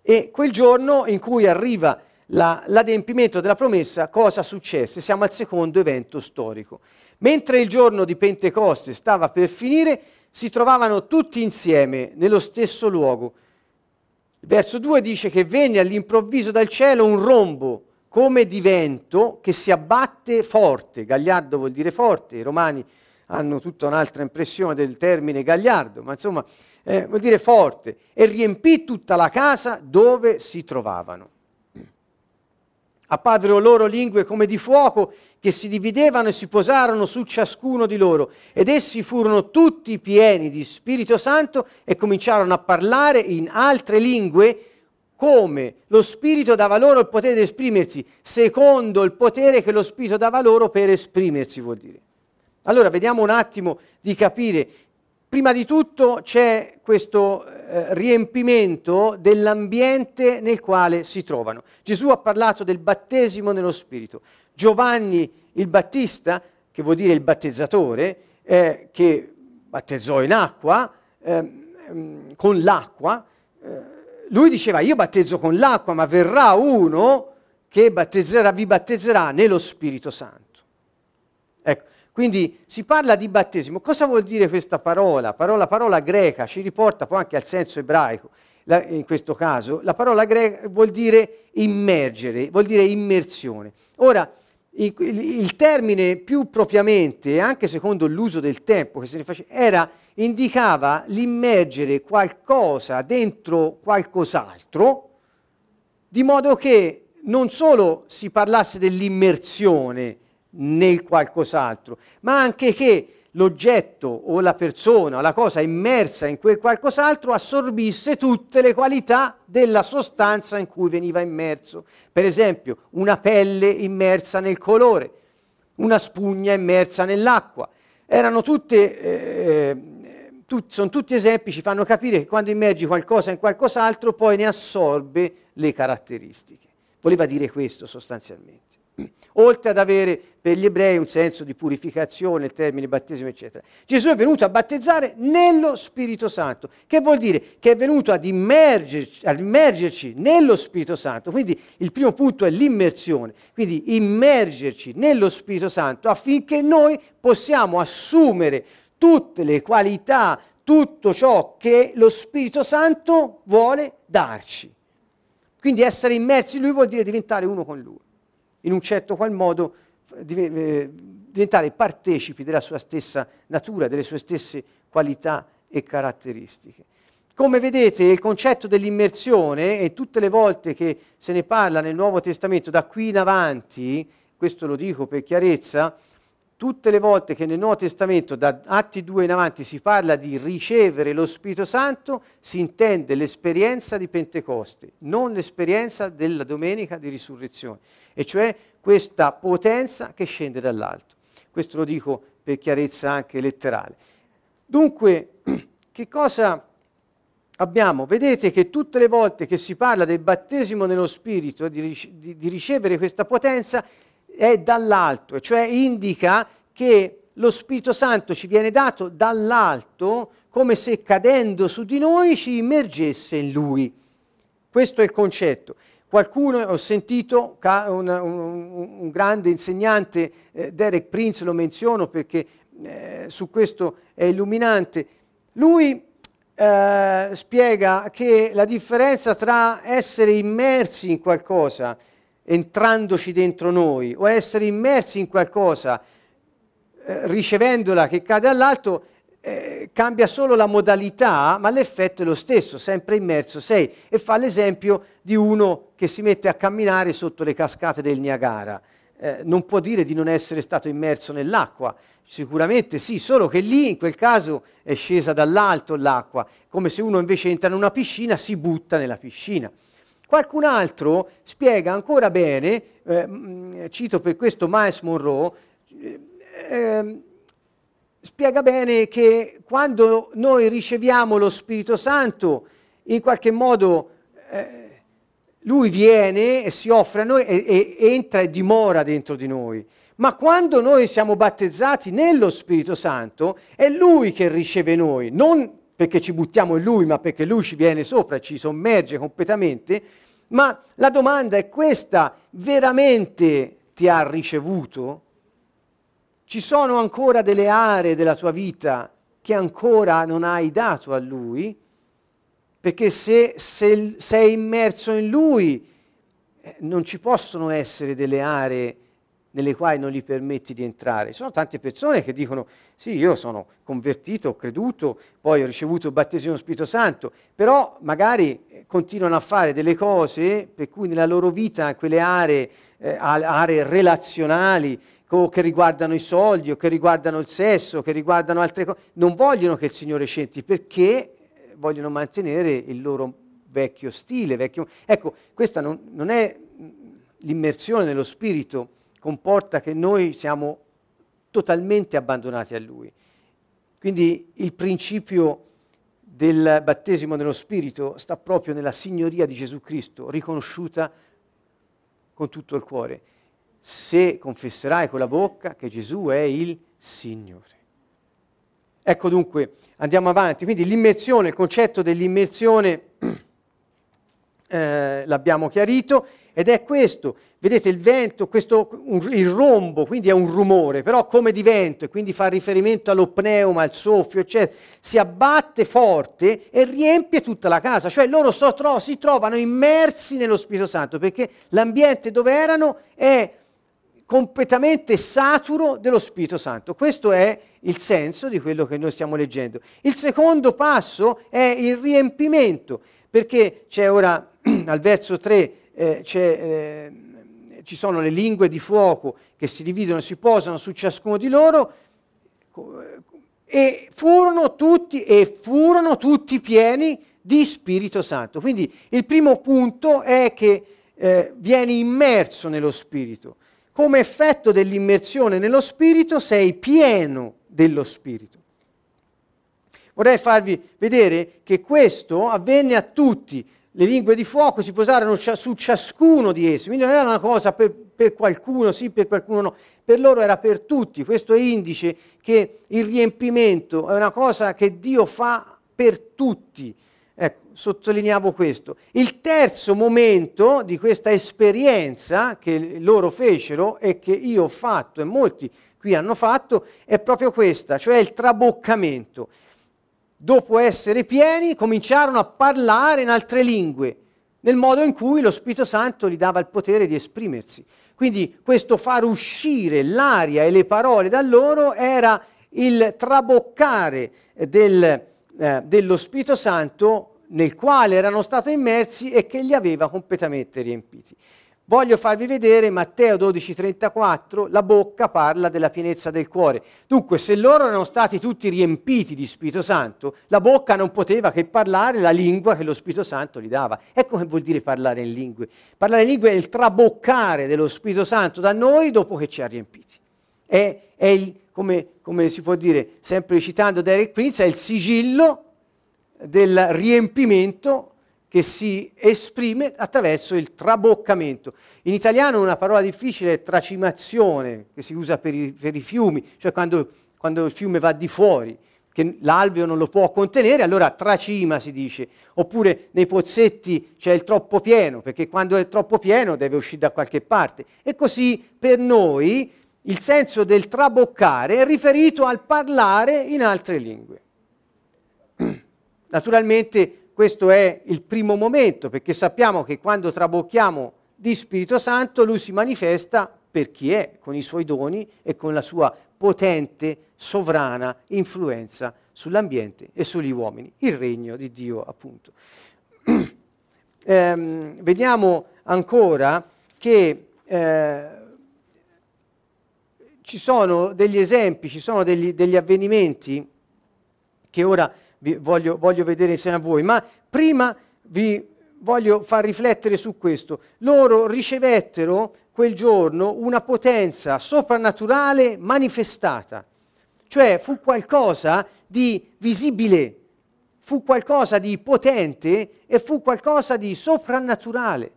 Speaker 1: E quel giorno in cui arriva la, l'adempimento della promessa, cosa successe? Siamo al secondo evento storico. Mentre il giorno di Pentecoste stava per finire, si trovavano tutti insieme nello stesso luogo. Verso 2 dice che venne all'improvviso dal cielo un rombo come di vento che si abbatte forte. Gagliardo vuol dire forte, i romani hanno tutta un'altra impressione del termine gagliardo, ma insomma eh, vuol dire forte, e riempì tutta la casa dove si trovavano apparvero loro lingue come di fuoco che si dividevano e si posarono su ciascuno di loro ed essi furono tutti pieni di Spirito Santo e cominciarono a parlare in altre lingue come lo Spirito dava loro il potere di esprimersi, secondo il potere che lo Spirito dava loro per esprimersi, vuol dire. Allora vediamo un attimo di capire Prima di tutto c'è questo eh, riempimento dell'ambiente nel quale si trovano. Gesù ha parlato del battesimo nello Spirito. Giovanni il Battista, che vuol dire il battezzatore, eh, che battezzò in acqua, ehm, con l'acqua, eh, lui diceva io battezzo con l'acqua, ma verrà uno che battezzerà, vi battezzerà nello Spirito Santo. Ecco, quindi si parla di battesimo. Cosa vuol dire questa parola? Parola, parola greca, ci riporta poi anche al senso ebraico. La, in questo caso, la parola greca vuol dire immergere, vuol dire immersione. Ora, il, il, termine più propriamente, anche secondo l'uso del tempo che se ne faceva, era, indicava l'immergere qualcosa dentro qualcos'altro, di modo che non solo si parlasse dell'immersione nel qualcos'altro, ma anche che l'oggetto o la persona o la cosa immersa in quel qualcos'altro assorbisse tutte le qualità della sostanza in cui veniva immerso. Per esempio, una pelle immersa nel colore, una spugna immersa nell'acqua. Erano tutte, eh, tut, sono tutti esempi, ci fanno capire che quando immergi qualcosa in qualcos'altro poi ne assorbe le caratteristiche. Voleva dire questo sostanzialmente oltre ad avere per gli ebrei un senso di purificazione, il termine battesimo, eccetera. Gesù è venuto a battezzare nello Spirito Santo, che vuol dire che è venuto ad immergerci, ad immergerci nello Spirito Santo. Quindi il primo punto è l'immersione, quindi immergerci nello Spirito Santo affinché noi possiamo assumere tutte le qualità, tutto ciò che lo Spirito Santo vuole darci. Quindi essere immersi in Lui vuol dire diventare uno con Lui in un certo qual modo eh, diventare partecipi della sua stessa natura, delle sue stesse qualità e caratteristiche. Come vedete il concetto dell'immersione, e tutte le volte che se ne parla nel Nuovo Testamento, da qui in avanti, questo lo dico per chiarezza, tutte le volte che nel Nuovo Testamento, da Atti 2 in avanti, si parla di ricevere lo Spirito Santo, si intende l'esperienza di Pentecoste, non l'esperienza della domenica di risurrezione, e cioè questa potenza che scende dall'alto. Questo lo dico per chiarezza anche letterale. Dunque, che cosa abbiamo? Vedete che tutte le volte che si parla del battesimo nello Spirito, di, di, di ricevere questa potenza, è dall'alto, cioè indica che lo Spirito Santo ci viene dato dall'alto come se cadendo su di noi ci immergesse in Lui. Questo è il concetto. Qualcuno, ho sentito, un, un, un grande insegnante, eh, Derek Prince, lo menziono perché eh, su questo è illuminante, lui eh, spiega che la differenza tra essere immersi in qualcosa entrandoci dentro noi o essere immersi in qualcosa eh, ricevendola che cade all'alto eh, cambia solo la modalità, ma l'effetto è lo stesso, sempre immerso sei. E fa l'esempio di uno che si mette a camminare sotto le cascate del Niagara. Eh, non può dire di non essere stato immerso nell'acqua, sicuramente sì, solo che lì in quel caso è scesa dall'alto l'acqua, come se uno invece entra in una piscina si butta nella piscina. Qualcun altro spiega ancora bene, eh, cito per questo Miles Monroe, eh, ehm, spiega bene che quando noi riceviamo lo Spirito Santo, in qualche modo eh, lui viene e si offre a noi e, e entra e dimora dentro di noi. Ma quando noi siamo battezzati nello Spirito Santo, è Lui che riceve noi, non perché ci buttiamo in Lui, ma perché Lui ci viene sopra e ci sommerge completamente, ma la domanda è questa, veramente ti ha ricevuto? Ci sono ancora delle aree della tua vita che ancora non hai dato a Lui? Perché se, se sei immerso in Lui, eh, non ci possono essere delle aree nelle quali non gli permetti di entrare. Ci sono tante persone che dicono sì, io sono convertito, ho creduto, poi ho ricevuto il battesimo Spirito Santo, però magari eh, continuano a fare delle cose per cui nella loro vita quelle aree, eh, aree relazionali co- che riguardano i soldi o che riguardano il sesso, che riguardano altre cose, non vogliono che il Signore c'entri perché eh, vogliono mantenere il loro vecchio stile. Vecchio... Ecco, questa non, non è mm, l'immersione nello Spirito comporta che noi siamo totalmente abbandonati a Lui. Quindi il principio del battesimo nello Spirito sta proprio nella signoria di Gesù Cristo, riconosciuta con tutto il cuore. Se confesserai con la bocca che Gesù è il Signore. Ecco dunque, andiamo avanti. Quindi l'immersione, il concetto dell'immersione eh, l'abbiamo chiarito ed è questo. Vedete il vento, questo, un, il rombo, quindi è un rumore, però come di vento, e quindi fa riferimento allo pneuma, al soffio, eccetera, si abbatte forte e riempie tutta la casa. Cioè loro so, tro- si trovano immersi nello Spirito Santo, perché l'ambiente dove erano è completamente saturo dello Spirito Santo. Questo è il senso di quello che noi stiamo leggendo. Il secondo passo è il riempimento, perché c'è ora al verso 3 eh, eh, ci sono le lingue di fuoco che si dividono, si posano su ciascuno di loro e furono tutti, e furono tutti pieni di Spirito Santo. Quindi il primo punto è che eh, vieni immerso nello Spirito. Come effetto dell'immersione nello Spirito sei pieno dello Spirito. Vorrei farvi vedere che questo avvenne a tutti le lingue di fuoco si posarono su ciascuno di essi, quindi non era una cosa per, per, qualcuno sì, per qualcuno no, per loro era per tutti. Questo è indice che il riempimento è una cosa che Dio fa per tutti. Ecco, sottolineiamo questo. Il terzo momento di questa esperienza che loro fecero e che io ho fatto e molti qui hanno fatto è proprio questa, cioè il traboccamento dopo essere pieni, cominciarono a parlare in altre lingue, nel modo in cui lo Spirito Santo gli dava il potere di esprimersi. Quindi questo far uscire l'aria e le parole da loro era il traboccare del, eh, dello Spirito Santo nel quale erano stati immersi e che li aveva completamente riempiti. Voglio farvi vedere Matteo 12:34, la bocca parla della pienezza del cuore. Dunque, se loro erano stati tutti riempiti di Spirito Santo, la bocca non poteva che parlare la lingua che lo Spirito Santo gli dava. Ecco che vuol dire parlare in lingue. Parlare in lingue è il traboccare dello Spirito Santo da noi dopo che ci ha riempiti. È, è il, come, come si può dire, sempre citando Derek Prince, è il sigillo del riempimento che si esprime attraverso il traboccamento. In italiano una parola difficile è tracimazione, che si usa per i, per i fiumi, cioè quando, quando, il fiume va di fuori, che l'alveo non lo può contenere, allora tracima si dice. Oppure nei pozzetti c'è il troppo pieno, perché quando è troppo pieno deve uscire da qualche parte. E così per noi il senso del traboccare è riferito al parlare in altre lingue. Naturalmente questo è il primo momento, perché sappiamo che quando trabocchiamo di Spirito Santo, lui si manifesta per chi è, con i suoi doni e con la sua potente, sovrana influenza sull'ambiente e sugli uomini, il regno di Dio appunto. eh, vediamo ancora che eh, ci sono degli esempi, ci sono degli, degli avvenimenti che ora voglio, voglio vedere insieme a voi, ma prima vi voglio far riflettere su questo. Loro ricevettero quel giorno una potenza soprannaturale manifestata, cioè fu qualcosa di visibile, fu qualcosa di potente e fu qualcosa di soprannaturale.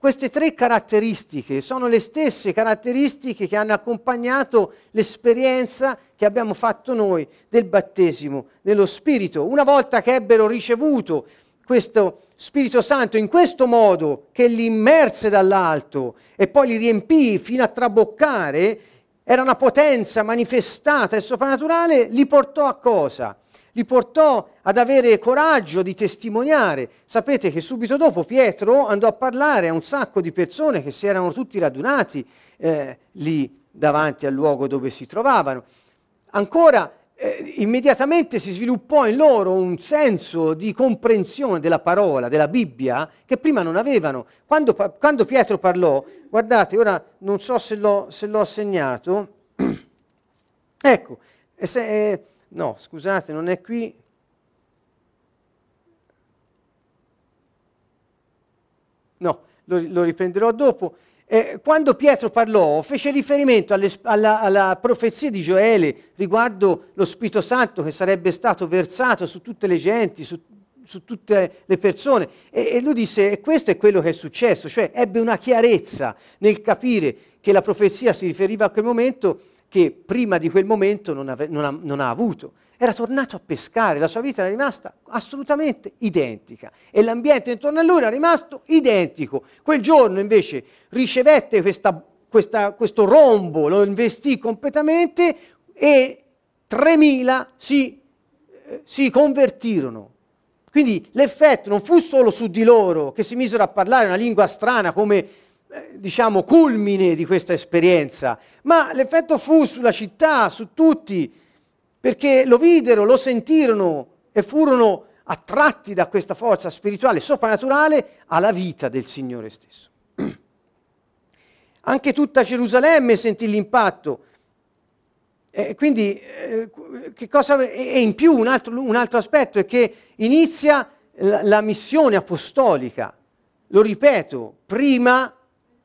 Speaker 1: Queste tre caratteristiche sono le stesse caratteristiche che hanno accompagnato l'esperienza che abbiamo fatto noi del battesimo nello Spirito. Una volta che ebbero ricevuto questo Spirito Santo in questo modo, che li immerse dall'alto e poi li riempì fino a traboccare, era una potenza manifestata e soprannaturale, li portò a cosa? Li portò ad avere coraggio di testimoniare. Sapete che subito dopo Pietro andò a parlare a un sacco di persone che si erano tutti radunati eh, lì davanti al luogo dove si trovavano. Ancora eh, immediatamente si sviluppò in loro un senso di comprensione della parola, della Bibbia, che prima non avevano. Quando, quando Pietro parlò, guardate, ora non so se l'ho, se l'ho segnato, ecco, se, eh, No, scusate, non è qui. No, lo, lo riprenderò dopo. Eh, quando Pietro parlò, fece riferimento alle, alla, alla, profezia di Gioele riguardo lo Spirito Santo che sarebbe stato versato su tutte le genti, su, su tutte le persone. E, e lui disse, e questo è quello che è successo, cioè ebbe una chiarezza nel capire che la profezia si riferiva a quel momento che prima di quel momento non, ave- non, ha, non ha avuto. Era tornato a pescare, la sua vita era rimasta assolutamente identica e l'ambiente intorno a lui era rimasto identico. Quel giorno invece ricevette questa, questa, questo rombo, lo investì completamente e 3.000 si, eh, si convertirono. Quindi l'effetto non fu solo su di loro che si misero a parlare una lingua strana come diciamo culmine di questa esperienza, ma l'effetto fu sulla città, su tutti, perché lo videro, lo sentirono e furono attratti da questa forza spirituale soprannaturale alla vita del Signore stesso. Anche tutta Gerusalemme sentì l'impatto e quindi, eh, che cosa, e in più un altro, un altro, aspetto è che inizia la, la missione apostolica. Lo ripeto, prima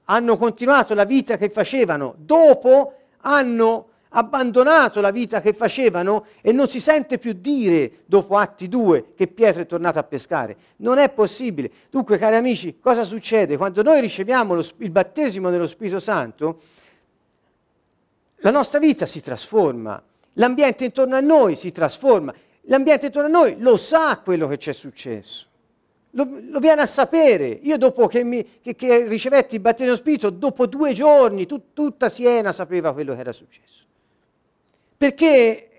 Speaker 1: hanno continuato la vita che facevano, dopo hanno abbandonato la vita che facevano e non si sente più dire dopo Atti 2 che Pietro è tornato a pescare. Non è possibile. Dunque, cari amici, cosa succede? Quando noi riceviamo lo, il battesimo dello Spirito Santo, la nostra vita si trasforma, l'ambiente intorno a noi si trasforma, l'ambiente intorno a noi lo sa quello che c'è successo. Lo, lo, viene a sapere. Io dopo che, mi, che, che ricevetti il battesimo Spirito, dopo due giorni, tu, tutta Siena sapeva quello che era successo. Perché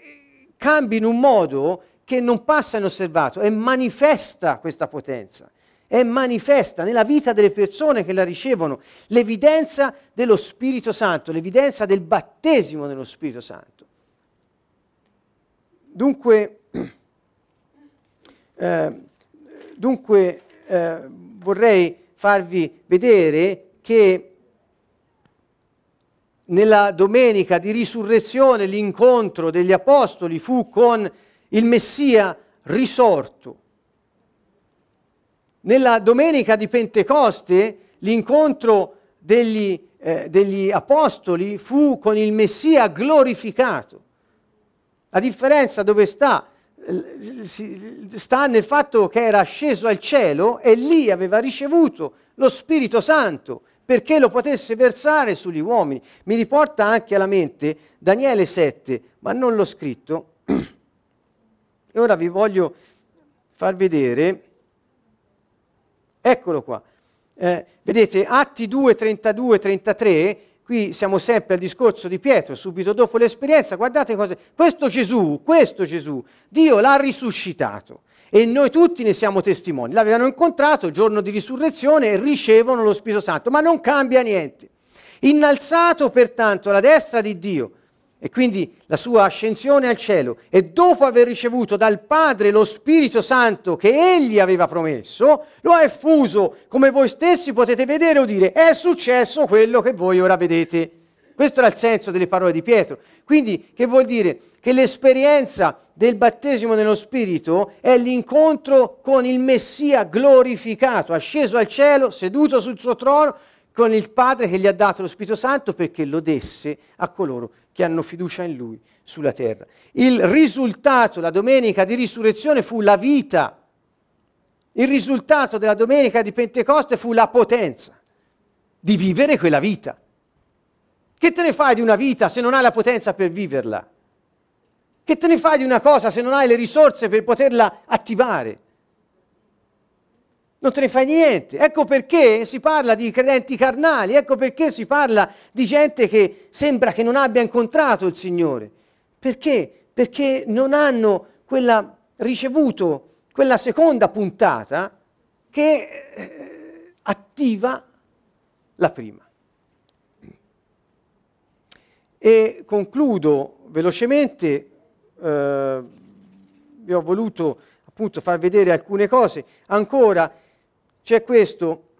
Speaker 1: cambia in un modo che non passa inosservato e manifesta questa potenza è manifesta nella vita delle persone che la ricevono l'evidenza dello Spirito Santo, l'evidenza del battesimo dello Spirito Santo. Dunque, eh, dunque eh, vorrei farvi vedere che nella domenica di risurrezione l'incontro degli apostoli fu con il Messia risorto nella domenica di Pentecoste l'incontro degli, eh, degli apostoli fu con il Messia glorificato. La differenza dove sta? Sta nel fatto che era sceso al cielo e lì aveva ricevuto lo Spirito Santo perché lo potesse versare sugli uomini. Mi riporta anche alla mente Daniele 7, ma non l'ho scritto. E ora vi voglio far vedere Eccolo qua. Eh, vedete, Atti 2, 32, 33, qui siamo sempre al discorso di Pietro, subito dopo l'esperienza, guardate cosa... Questo Gesù, questo Gesù, Dio l'ha risuscitato e noi tutti ne siamo testimoni. L'avevano incontrato il giorno di risurrezione e ricevono lo Spirito Santo, ma non cambia niente. Innalzato pertanto alla destra di Dio, e quindi la sua ascensione al cielo e dopo aver ricevuto dal Padre lo Spirito Santo che egli aveva promesso, lo ha effuso, come voi stessi potete vedere o dire, è successo quello che voi ora vedete. Questo era il senso delle parole di Pietro. Quindi che vuol dire? Che l'esperienza del battesimo nello Spirito è l'incontro con il Messia glorificato, asceso al cielo, seduto sul suo trono, con il Padre che gli ha dato lo Spirito Santo perché lo desse a coloro che hanno fiducia in Lui sulla terra. Il risultato, la domenica di risurrezione, fu la vita. Il risultato della domenica di Pentecoste fu la potenza di vivere quella vita. Che te ne fai di una vita se non hai la potenza per viverla? Che te ne fai di una cosa se non hai le risorse per poterla attivare? Non te ne fai niente. Ecco perché si parla di credenti carnali, ecco perché si parla di gente che sembra che non abbia incontrato il Signore. Perché? Perché non hanno quella, ricevuto quella seconda puntata che eh, attiva la prima. E concludo velocemente, eh, vi ho voluto appunto far vedere alcune cose. Ancora, c'è questo,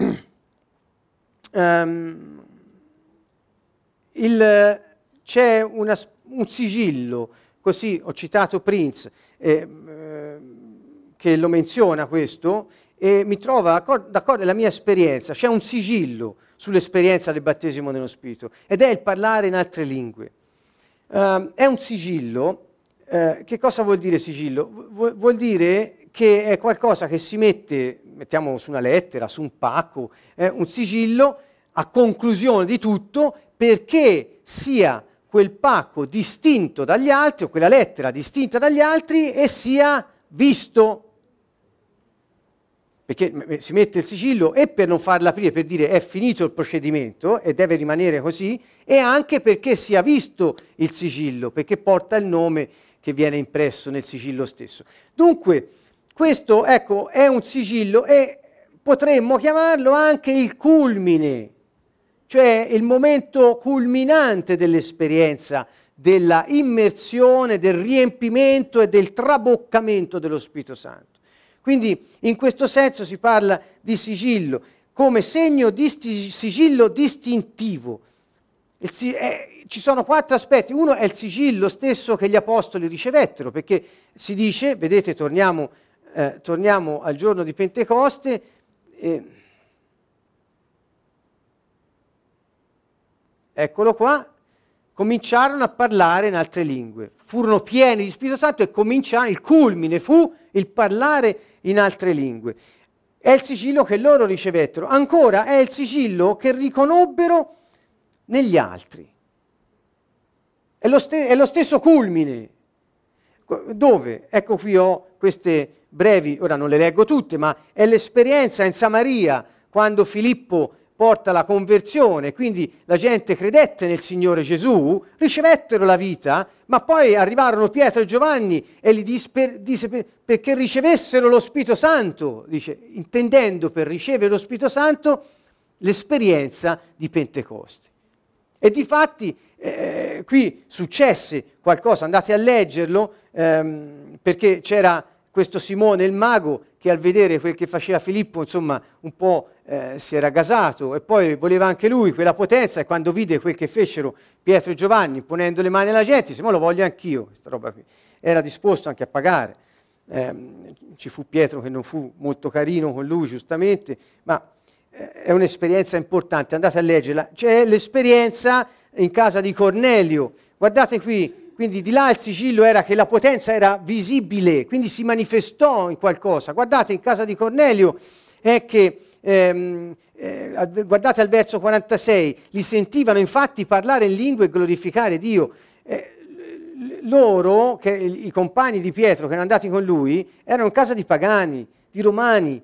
Speaker 1: um, il, c'è una, un sigillo, così ho citato Prince, eh, eh, che lo menziona questo, e mi trova d'accordo, è la mia esperienza, c'è un sigillo sull'esperienza del battesimo nello Spirito, ed è il parlare in altre lingue. Uh, è un sigillo, uh, che cosa vuol dire sigillo? Vu- vuol dire che è qualcosa che si mette, mettiamo su una lettera, su un pacco, eh, un sigillo a conclusione di tutto perché sia quel pacco distinto dagli altri, o quella lettera distinta dagli altri, e sia visto. Perché si mette il sigillo e per non farla aprire, per dire è finito il procedimento e deve rimanere così, e anche perché sia visto il sigillo, perché porta il nome che viene impresso nel sigillo stesso. Dunque, questo ecco, è un sigillo e potremmo chiamarlo anche il culmine cioè il momento culminante dell'esperienza della immersione, del riempimento e del traboccamento dello Spirito Santo. Quindi in questo senso si parla di sigillo come segno di sigillo distintivo. Si- eh, ci sono quattro aspetti. Uno è il sigillo stesso che gli apostoli ricevettero, perché si dice, vedete, torniamo, eh, torniamo al giorno di Pentecoste. Eh, eccolo qua, cominciarono a parlare in altre lingue. Furono pieni di Spirito Santo e cominciarono, il culmine fu il parlare in altre lingue. È il sigillo che loro ricevettero. Ancora è il sigillo che riconobbero negli altri. È lo, ste- è lo stesso culmine. Dove? Ecco qui ho queste brevi, ora non le leggo tutte, ma è l'esperienza in Samaria quando Filippo porta la conversione, quindi la gente credette nel Signore Gesù, ricevettero la vita, ma poi arrivarono Pietro e Giovanni e gli disse, disse per, perché ricevessero lo Spirito Santo, dice, intendendo per ricevere lo Spirito Santo l'esperienza di Pentecoste. E di fatti eh, qui successe qualcosa, andate a leggerlo, ehm, perché c'era questo Simone il mago che al vedere quel che faceva Filippo, insomma, un po' eh, si era gasato e poi voleva anche lui quella potenza e quando vide quel che fecero Pietro e Giovanni ponendo le mani alla gente, disse, ma lo voglio anch'io, questa roba qui. Era disposto anche a pagare. Eh, ci fu Pietro che non fu molto carino con lui, giustamente, ma eh, è un'esperienza importante, andate a leggerla. C'è l'esperienza in casa di Cornelio. Guardate qui, quindi di là il sigillo era che la potenza era visibile, quindi si manifestò in qualcosa. Guardate in casa di Cornelio è che ehm, eh, guardate al verso 46, li sentivano infatti parlare in lingue e glorificare Dio. Eh, loro, che, i compagni di Pietro che erano andati con lui, erano in casa di pagani, di romani.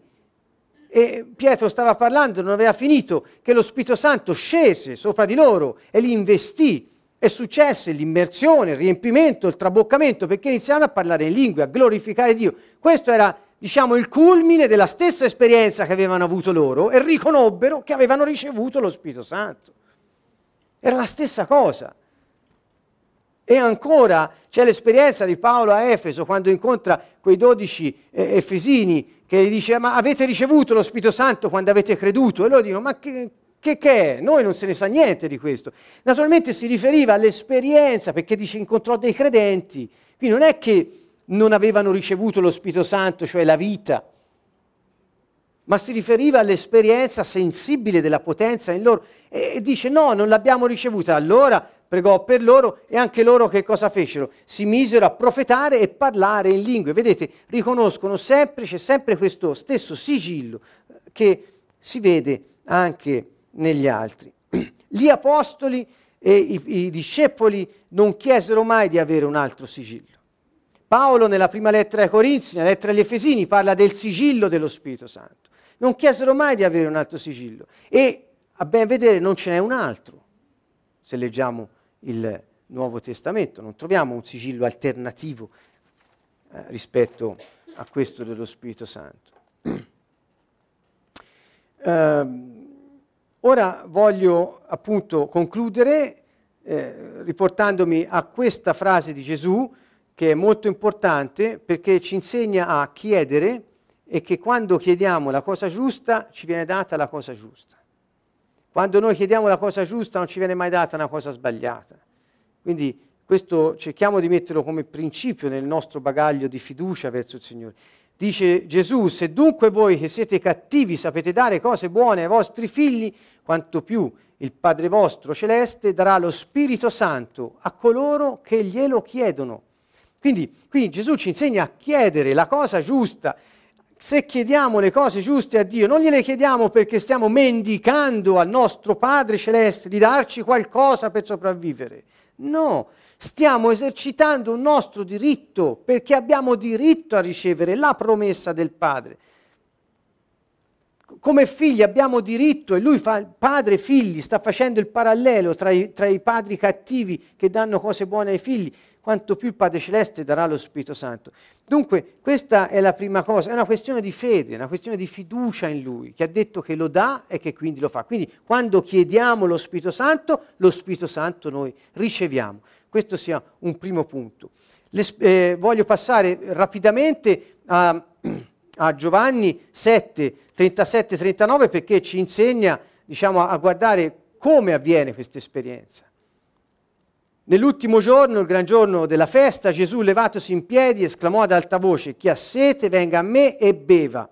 Speaker 1: E Pietro stava parlando, non aveva finito, che lo Spirito Santo scese sopra di loro e li investì. E successe l'immersione, il riempimento, il traboccamento, perché iniziarono a parlare in lingue, a glorificare Dio. Questo era diciamo, il culmine della stessa esperienza che avevano avuto loro e riconobbero che avevano ricevuto lo Spirito Santo. Era la stessa cosa. E ancora c'è l'esperienza di Paolo a Efeso quando incontra quei dodici eh, efesini che gli dice ma avete ricevuto lo Spirito Santo quando avete creduto? E loro dicono ma che, che, che è? Noi non se ne sa niente di questo. Naturalmente si riferiva all'esperienza perché dice incontrò dei credenti. Quindi non è che non avevano ricevuto lo Spirito Santo, cioè la vita, ma si riferiva all'esperienza sensibile della potenza in loro e dice no, non l'abbiamo ricevuta. Allora pregò per loro e anche loro che cosa fecero? Si misero a profetare e parlare in lingue. Vedete, riconoscono sempre, c'è sempre questo stesso sigillo che si vede anche negli altri. Gli apostoli e i, i discepoli non chiesero mai di avere un altro sigillo. Paolo nella prima lettera ai Corinzi, nella lettera agli Efesini, parla del sigillo dello Spirito Santo. Non chiesero mai di avere un altro sigillo e a ben vedere non ce n'è un altro. Se leggiamo il Nuovo Testamento non troviamo un sigillo alternativo eh, rispetto a questo dello Spirito Santo. eh, ora voglio appunto concludere eh, riportandomi a questa frase di Gesù che è molto importante perché ci insegna a chiedere e che quando chiediamo la cosa giusta ci viene data la cosa giusta. Quando noi chiediamo la cosa giusta non ci viene mai data una cosa sbagliata. Quindi questo cerchiamo di metterlo come principio nel nostro bagaglio di fiducia verso il Signore. Dice Gesù, se dunque voi che siete cattivi sapete dare cose buone ai vostri figli, quanto più il Padre vostro celeste darà lo Spirito Santo a coloro che glielo chiedono. Quindi qui Gesù ci insegna a chiedere la cosa giusta. Se chiediamo le cose giuste a Dio, non gliele chiediamo perché stiamo mendicando al nostro Padre Celeste di darci qualcosa per sopravvivere. No, stiamo esercitando un nostro diritto perché abbiamo diritto a ricevere la promessa del Padre. Come figli abbiamo diritto, e lui fa padre e figli, sta facendo il parallelo tra i, tra i padri cattivi che danno cose buone ai figli, quanto più il Padre Celeste darà lo Spirito Santo. Dunque, questa è la prima cosa, è una questione di fede, una questione di fiducia in Lui, che ha detto che lo dà e che quindi lo fa. Quindi, quando chiediamo lo Spirito Santo, lo Spirito Santo noi riceviamo. Questo sia un primo punto. Le, eh, voglio passare rapidamente a, a Giovanni 7, 37-39 perché ci insegna diciamo, a guardare come avviene questa esperienza. Nell'ultimo giorno, il gran giorno della festa, Gesù levatosi in piedi esclamò ad alta voce, chi ha sete venga a me e beva.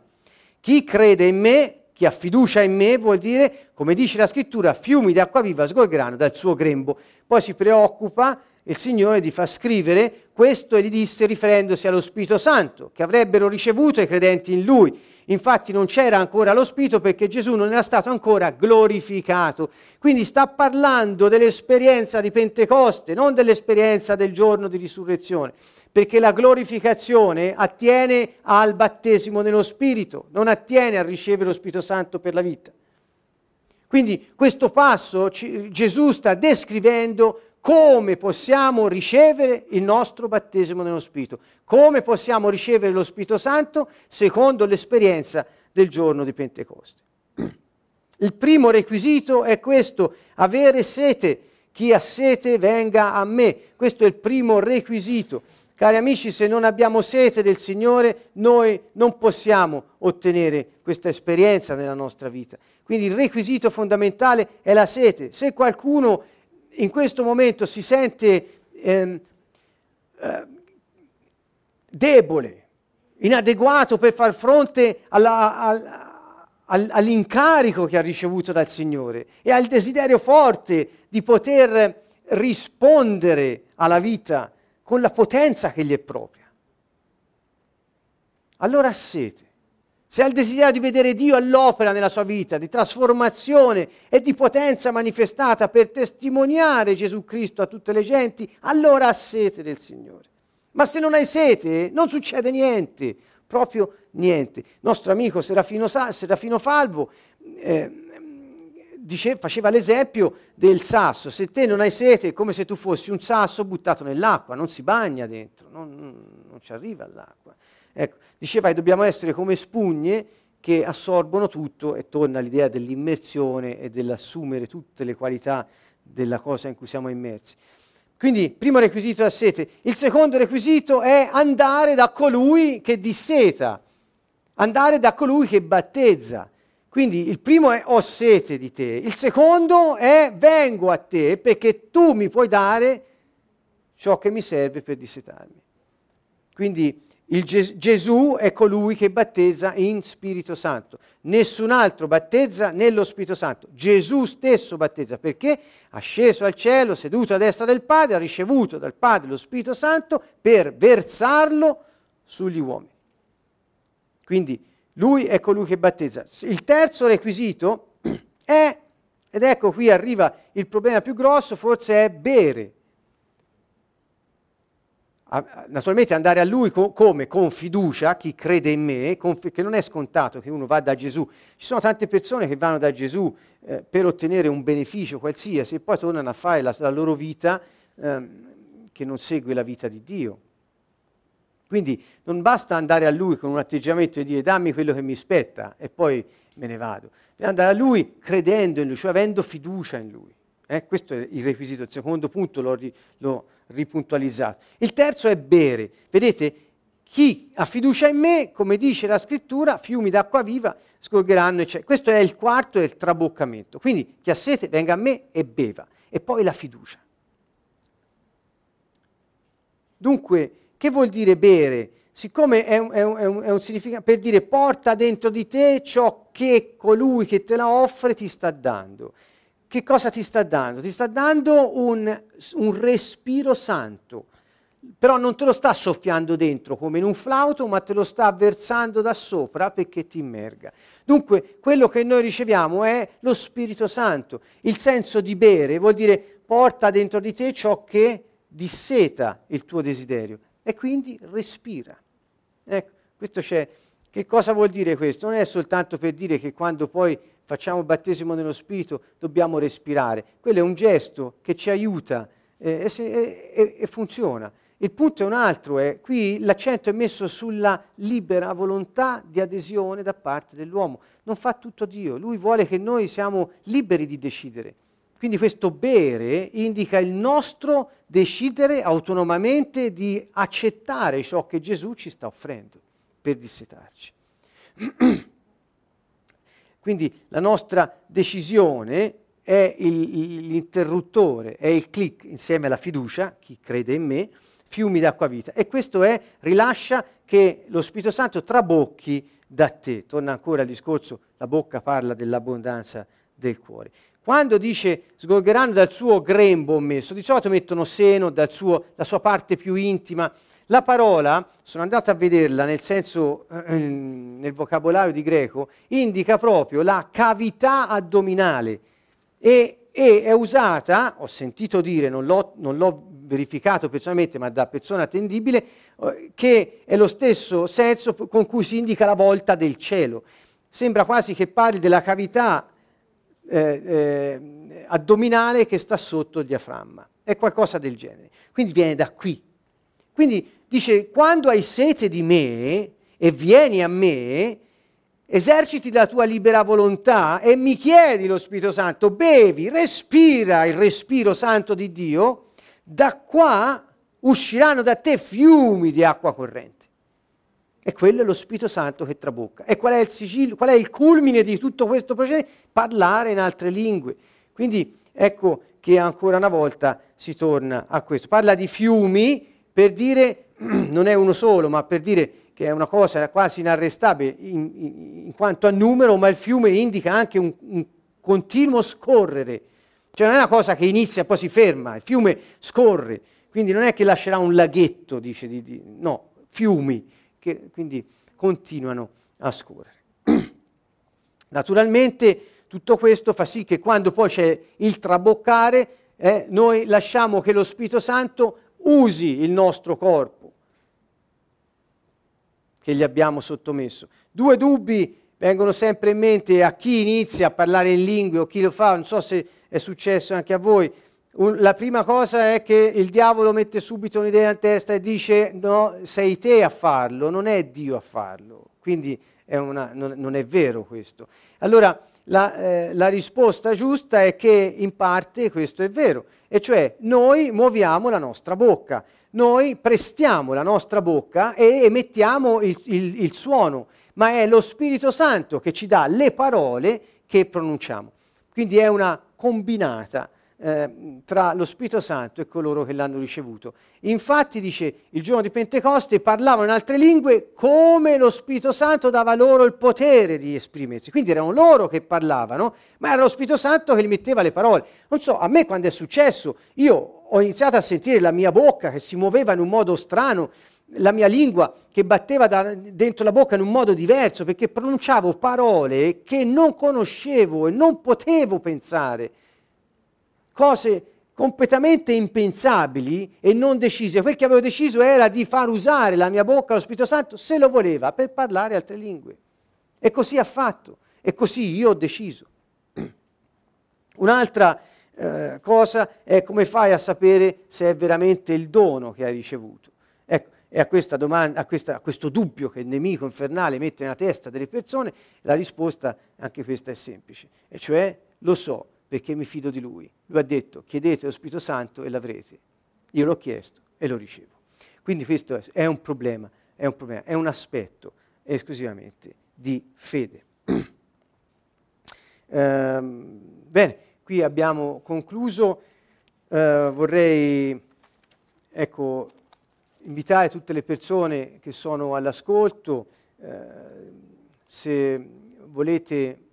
Speaker 1: Chi crede in me, chi ha fiducia in me, vuol dire, come dice la scrittura, fiumi di acqua viva sgorgeranno dal suo grembo. Poi si preoccupa il Signore di far scrivere questo e gli disse riferendosi allo Spirito Santo, che avrebbero ricevuto i credenti in Lui. Infatti non c'era ancora lo Spirito perché Gesù non era stato ancora glorificato. Quindi sta parlando dell'esperienza di Pentecoste, non dell'esperienza del giorno di risurrezione, perché la glorificazione attiene al battesimo nello Spirito, non attiene a ricevere lo Spirito Santo per la vita. Quindi questo passo Gesù sta descrivendo come possiamo ricevere il nostro battesimo nello Spirito, come possiamo ricevere lo Spirito Santo secondo l'esperienza del giorno di Pentecoste. Il primo requisito è questo, avere sete. Chi ha sete venga a me. Questo è il primo requisito. Cari amici, se non abbiamo sete del Signore, noi non possiamo ottenere questa esperienza nella nostra vita. Quindi il requisito fondamentale è la sete. Se qualcuno in questo momento si sente eh, eh, debole, inadeguato per far fronte alla, alla, all'incarico che ha ricevuto dal Signore e ha il desiderio forte di poter rispondere alla vita con la potenza che gli è propria. Allora siete se ha il desiderio di vedere Dio all'opera nella sua vita, di trasformazione e di potenza manifestata per testimoniare Gesù Cristo a tutte le genti, allora ha sete del Signore. Ma se non hai sete, non succede niente, proprio niente. Nostro amico Serafino, Serafino Falvo eh, dice, faceva l'esempio del sasso. Se te non hai sete, è come se tu fossi un sasso buttato nell'acqua, non si bagna dentro, non, non ci arriva all'acqua. Ecco, diceva che dobbiamo essere come spugne che assorbono tutto e torna l'idea dell'immersione e dell'assumere tutte le qualità della cosa in cui siamo immersi. Quindi, primo requisito è la sete. Il secondo requisito è andare da colui che disseta, andare da colui che battezza. Quindi il primo è ho sete di te, il secondo è vengo a te perché tu mi puoi dare ciò che mi serve per dissetarmi. Quindi Ges- Gesù è colui che battezza in Spirito Santo. Nessun altro battezza nello Spirito Santo. Gesù stesso battezza perché ha sceso al cielo, seduto a destra del Padre, ha ricevuto dal Padre lo Spirito Santo per versarlo sugli uomini. Quindi lui è colui che battezza. Il terzo requisito è, ed ecco qui arriva il problema più grosso, forse è bere naturalmente andare a lui co- come? Con fiducia, chi crede in me, conf- che non è scontato che uno va da Gesù. Ci sono tante persone che vanno da Gesù eh, per ottenere un beneficio qualsiasi e poi tornano a fare la, la loro vita eh, che non segue la vita di Dio. Quindi non basta andare a lui con un atteggiamento e dire dammi quello che mi spetta e poi me ne vado. Devi andare a lui credendo in lui, cioè avendo fiducia in lui. Eh? Questo è il requisito. Il secondo punto l'ho, ri- l'ho ripuntualizzato. Il terzo è bere. Vedete, chi ha fiducia in me, come dice la scrittura, fiumi d'acqua viva scorgeranno. Eccetera. Questo è il quarto, è il traboccamento. Quindi chi ha sete venga a me e beva. E poi la fiducia. Dunque, che vuol dire bere? Siccome è un, è un, è un, è un significato per dire porta dentro di te ciò che colui che te la offre ti sta dando che cosa ti sta dando? Ti sta dando un, un respiro santo. però non te lo sta soffiando dentro come in un flauto, ma te lo sta versando da sopra perché ti immerga. Dunque, quello che noi riceviamo è lo Spirito Santo. Il senso di bere vuol dire porta dentro di te ciò che disseta il tuo desiderio e quindi respira. Ecco, questo c'è. Che cosa vuol dire questo? Non è soltanto per dire che quando poi facciamo il battesimo nello Spirito dobbiamo respirare. Quello è un gesto che ci aiuta eh, e, e, e funziona. Il punto è un altro, è qui l'accento è messo sulla libera volontà di adesione da parte dell'uomo. Non fa tutto Dio, lui vuole che noi siamo liberi di decidere. Quindi questo bere indica il nostro decidere autonomamente di accettare ciò che Gesù ci sta offrendo per dissetarci. Quindi la nostra decisione è il, l'interruttore, è il click insieme alla fiducia, chi crede in me, fiumi d'acqua vita. E questo è, rilascia che lo Spirito Santo trabocchi da te. Torna ancora al discorso, la bocca parla dell'abbondanza del cuore. Quando dice sgorgeranno dal suo grembo messo, di solito mettono seno dal suo, la sua parte più intima. La parola, sono andato a vederla nel senso, eh, nel vocabolario di greco, indica proprio la cavità addominale e, e è usata, ho sentito dire, non l'ho, non l'ho verificato personalmente, ma da persona attendibile, eh, che è lo stesso senso con cui si indica la volta del cielo. Sembra quasi che parli della cavità eh, eh, addominale che sta sotto il diaframma. È qualcosa del genere. Quindi viene da qui. Quindi dice, quando hai sete di me e vieni a me, eserciti la tua libera volontà e mi chiedi lo Spirito Santo, bevi, respira il respiro santo di Dio, da qua usciranno da te fiumi di acqua corrente. E quello è lo Spirito Santo che trabocca. E qual è il, sigillo, qual è il culmine di tutto questo procedimento? Parlare in altre lingue. Quindi ecco che ancora una volta si torna a questo. Parla di fiumi per dire, non è uno solo, ma per dire che è una cosa quasi inarrestabile in, in, in quanto a numero, ma il fiume indica anche un, un continuo scorrere cioè non è una cosa che inizia e poi si ferma, il fiume scorre, quindi non è che lascerà un laghetto, dice, di, di, no, fiumi che quindi continuano a scorrere. Naturalmente tutto questo fa sì che quando poi c'è il traboccare, eh, noi lasciamo che lo Spirito Santo usi il nostro corpo che gli abbiamo sottomesso. Due dubbi vengono sempre in mente a chi inizia a parlare in lingue o chi lo fa, non so se è successo anche a voi. La prima cosa è che il diavolo mette subito un'idea in testa e dice no, sei te a farlo, non è Dio a farlo. Quindi è una, non, non, è vero questo. Allora la, eh, la risposta giusta è che in parte questo è vero, e cioè noi muoviamo la nostra bocca, noi prestiamo la nostra bocca e emettiamo il, il, il suono, ma è lo Spirito Santo che ci dà le parole che pronunciamo. Quindi è una combinata eh, tra lo Spirito Santo e coloro che l'hanno ricevuto. Infatti, dice, il giorno di Pentecoste parlavano in altre lingue come lo Spirito Santo dava loro il potere di esprimersi. Quindi erano loro che parlavano, ma era lo Spirito Santo che gli metteva le parole. Non so, a me quando è successo, io ho iniziato a sentire la mia bocca che si muoveva in un modo strano, la mia lingua che batteva da, dentro la bocca in un modo diverso, perché pronunciavo parole che non conoscevo e non potevo pensare, cose completamente impensabili e non decise. Quel che avevo deciso era di far usare la mia bocca allo Spirito Santo, se lo voleva, per parlare altre lingue. E così ha fatto, e così io ho deciso. Un'altra eh, cosa è come fai a sapere se è veramente il dono che hai ricevuto. Ecco, e a, domanda, a, questa, a, questo dubbio che il nemico infernale mette nella testa delle persone, la risposta anche questa è semplice, e cioè lo so perché mi fido di lui. Lui ha detto chiedete lo Spirito Santo e l'avrete. Io l'ho chiesto e lo ricevo. Quindi questo è, un problema, è un problema, è un aspetto esclusivamente di fede. ehm, bene, qui abbiamo concluso. Eh, vorrei ecco, invitare tutte le persone che sono all'ascolto, eh, se volete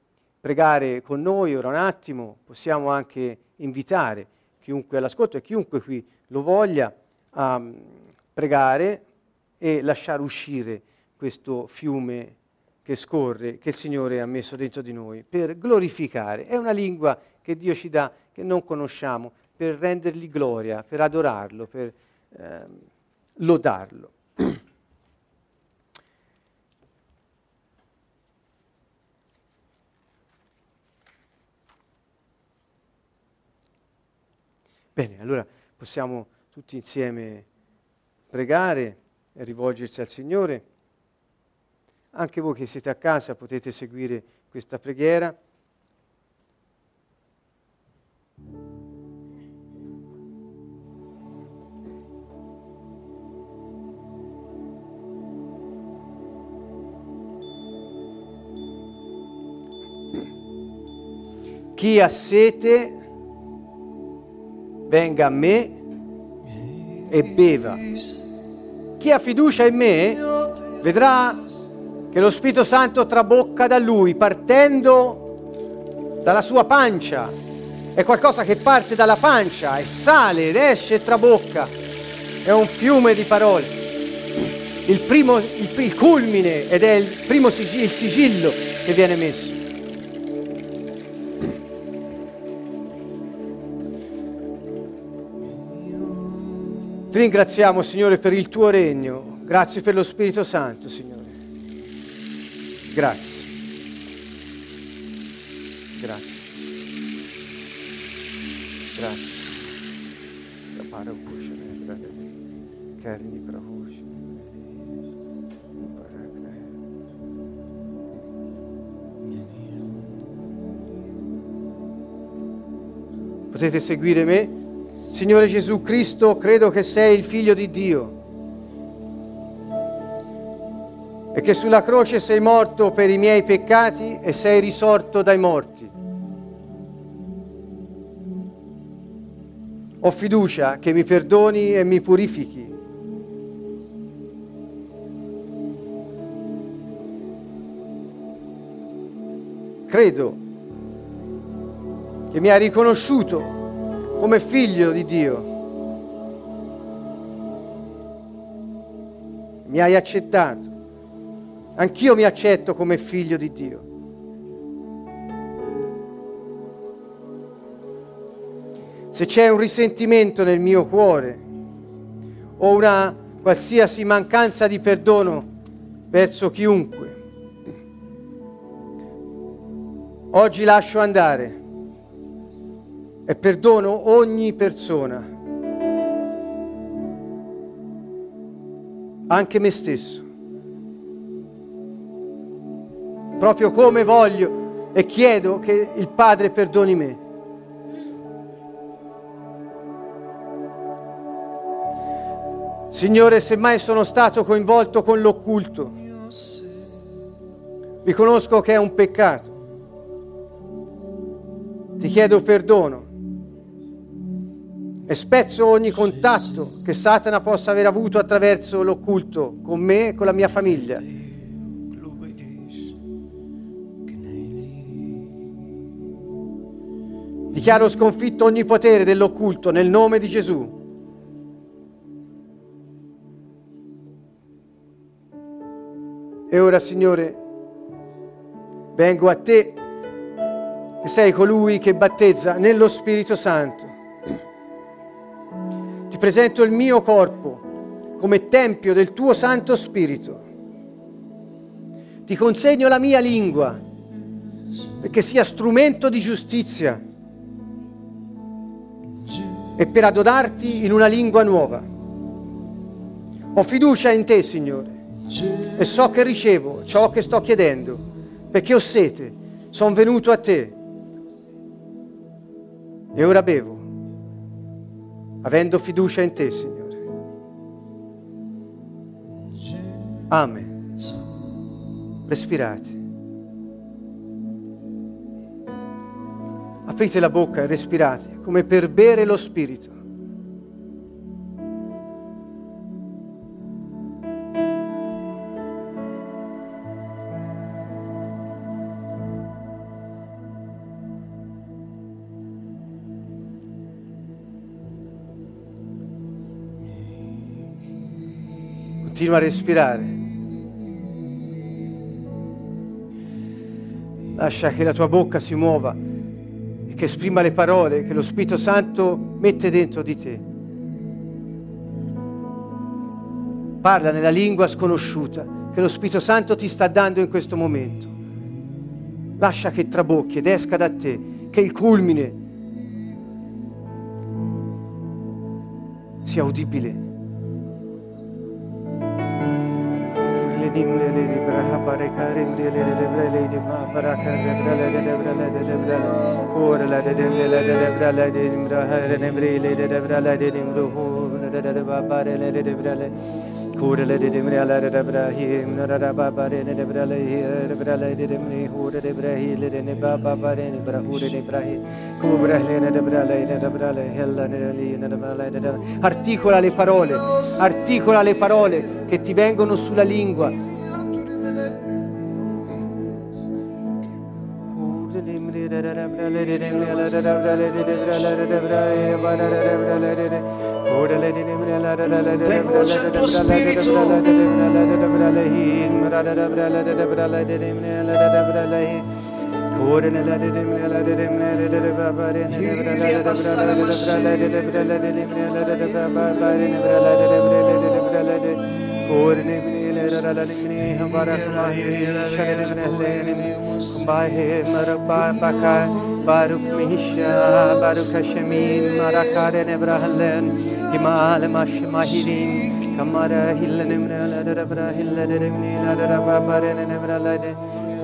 Speaker 1: pregare con noi ora un attimo, possiamo anche invitare chiunque all'ascolto e chiunque qui lo voglia a pregare e lasciare uscire questo fiume che scorre, che il Signore ha messo dentro di noi, per glorificare. È una lingua che Dio ci dà, che non conosciamo, per rendergli gloria, per adorarlo, per eh, lodarlo. Bene, allora possiamo tutti insieme pregare e rivolgersi al Signore. Anche voi che siete a casa potete seguire questa preghiera. Chi ha sete venga a me e beva. Chi ha fiducia in me vedrà che lo Spirito Santo trabocca da lui, partendo dalla sua pancia. È qualcosa che parte dalla pancia e sale ed esce e trabocca. È un fiume di parole. Il, primo, il, il culmine ed è il primo sigillo, il sigillo che viene messo. Ti ringraziamo, Signore, per il tuo regno. Grazie per lo Spirito Santo, Signore. Grazie. Grazie. Grazie. Potete seguire me? Signore Gesù Cristo, credo che sei il figlio di Dio e che sulla croce sei morto per i miei peccati e sei risorto dai morti. Ho fiducia che mi perdoni e mi purifichi. Credo che mi hai riconosciuto come figlio di Dio. Mi hai accettato. Anch'io mi accetto come figlio di Dio. Se c'è un risentimento nel mio cuore o una qualsiasi mancanza di perdono verso chiunque, oggi lascio andare e perdono ogni persona, anche me stesso, proprio come voglio e chiedo che il Padre perdoni me. Signore, se mai sono stato coinvolto con l'occulto, riconosco che è un peccato. Ti chiedo perdono e spezzo ogni contatto che Satana possa aver avuto attraverso l'occulto con me e con la mia famiglia. Dichiaro sconfitto ogni potere dell'occulto nel nome di Gesù. E ora, Signore, vengo a te, che sei colui che battezza nello Spirito Santo. Ti presento il mio corpo come tempio del tuo Santo Spirito. Ti consegno la mia lingua perché sia strumento di giustizia e per adorarti in una lingua nuova. Ho fiducia in te, Signore, e so che ricevo ciò che sto chiedendo, perché ho sete, sono venuto a te e ora bevo avendo fiducia in te, Signore. Amen. Respirate. Aprite la bocca e respirate come per bere lo Spirito. Continua a respirare. Lascia che la tua bocca si muova e che esprima le parole che lo Spirito Santo mette dentro di te. Parla nella lingua sconosciuta che lo Spirito Santo ti sta dando in questo momento. Lascia che trabocchi ed esca da te, che il culmine sia udibile. Kurele dedim, brahure de brahi le ne ba ba ba re ne brahure de brahi. Come brahle ne de brahle ne de hella ne de li ne de brahle ne de articola le parole articola le parole che ti vengono sulla lingua.
Speaker 2: Devoce al tuo spirito.
Speaker 1: Baruch Mihisha, Baruch Hashemin, Marakare Nebrahalen, Himal Mahirin, Kamara Hillenimre, Ladabra Hillenimre, Ladabra Nebrahalen,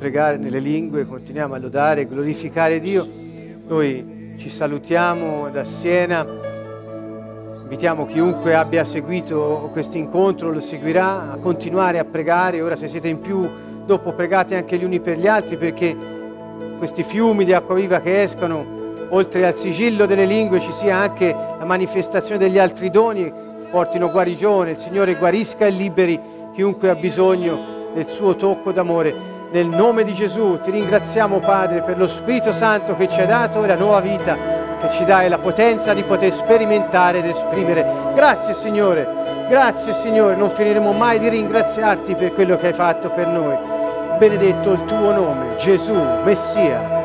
Speaker 1: pregare nelle lingue, continuiamo a lodare e glorificare Dio. Noi ci salutiamo da Siena, invitiamo chiunque abbia seguito questo incontro, lo seguirà, a continuare a pregare. Ora se siete in più, dopo pregate anche gli uni per gli altri perché questi fiumi di acqua viva che escono, oltre al sigillo delle lingue ci sia anche la manifestazione degli altri doni, portino guarigione, il Signore guarisca e liberi chiunque ha bisogno del suo tocco d'amore. Nel nome di Gesù ti ringraziamo Padre per lo Spirito Santo che ci hai dato e la nuova vita che ci dai la potenza di poter sperimentare ed esprimere. Grazie Signore, grazie Signore, non finiremo mai di ringraziarti per quello che hai fatto per noi. Benedetto il tuo nome, Gesù, Messia.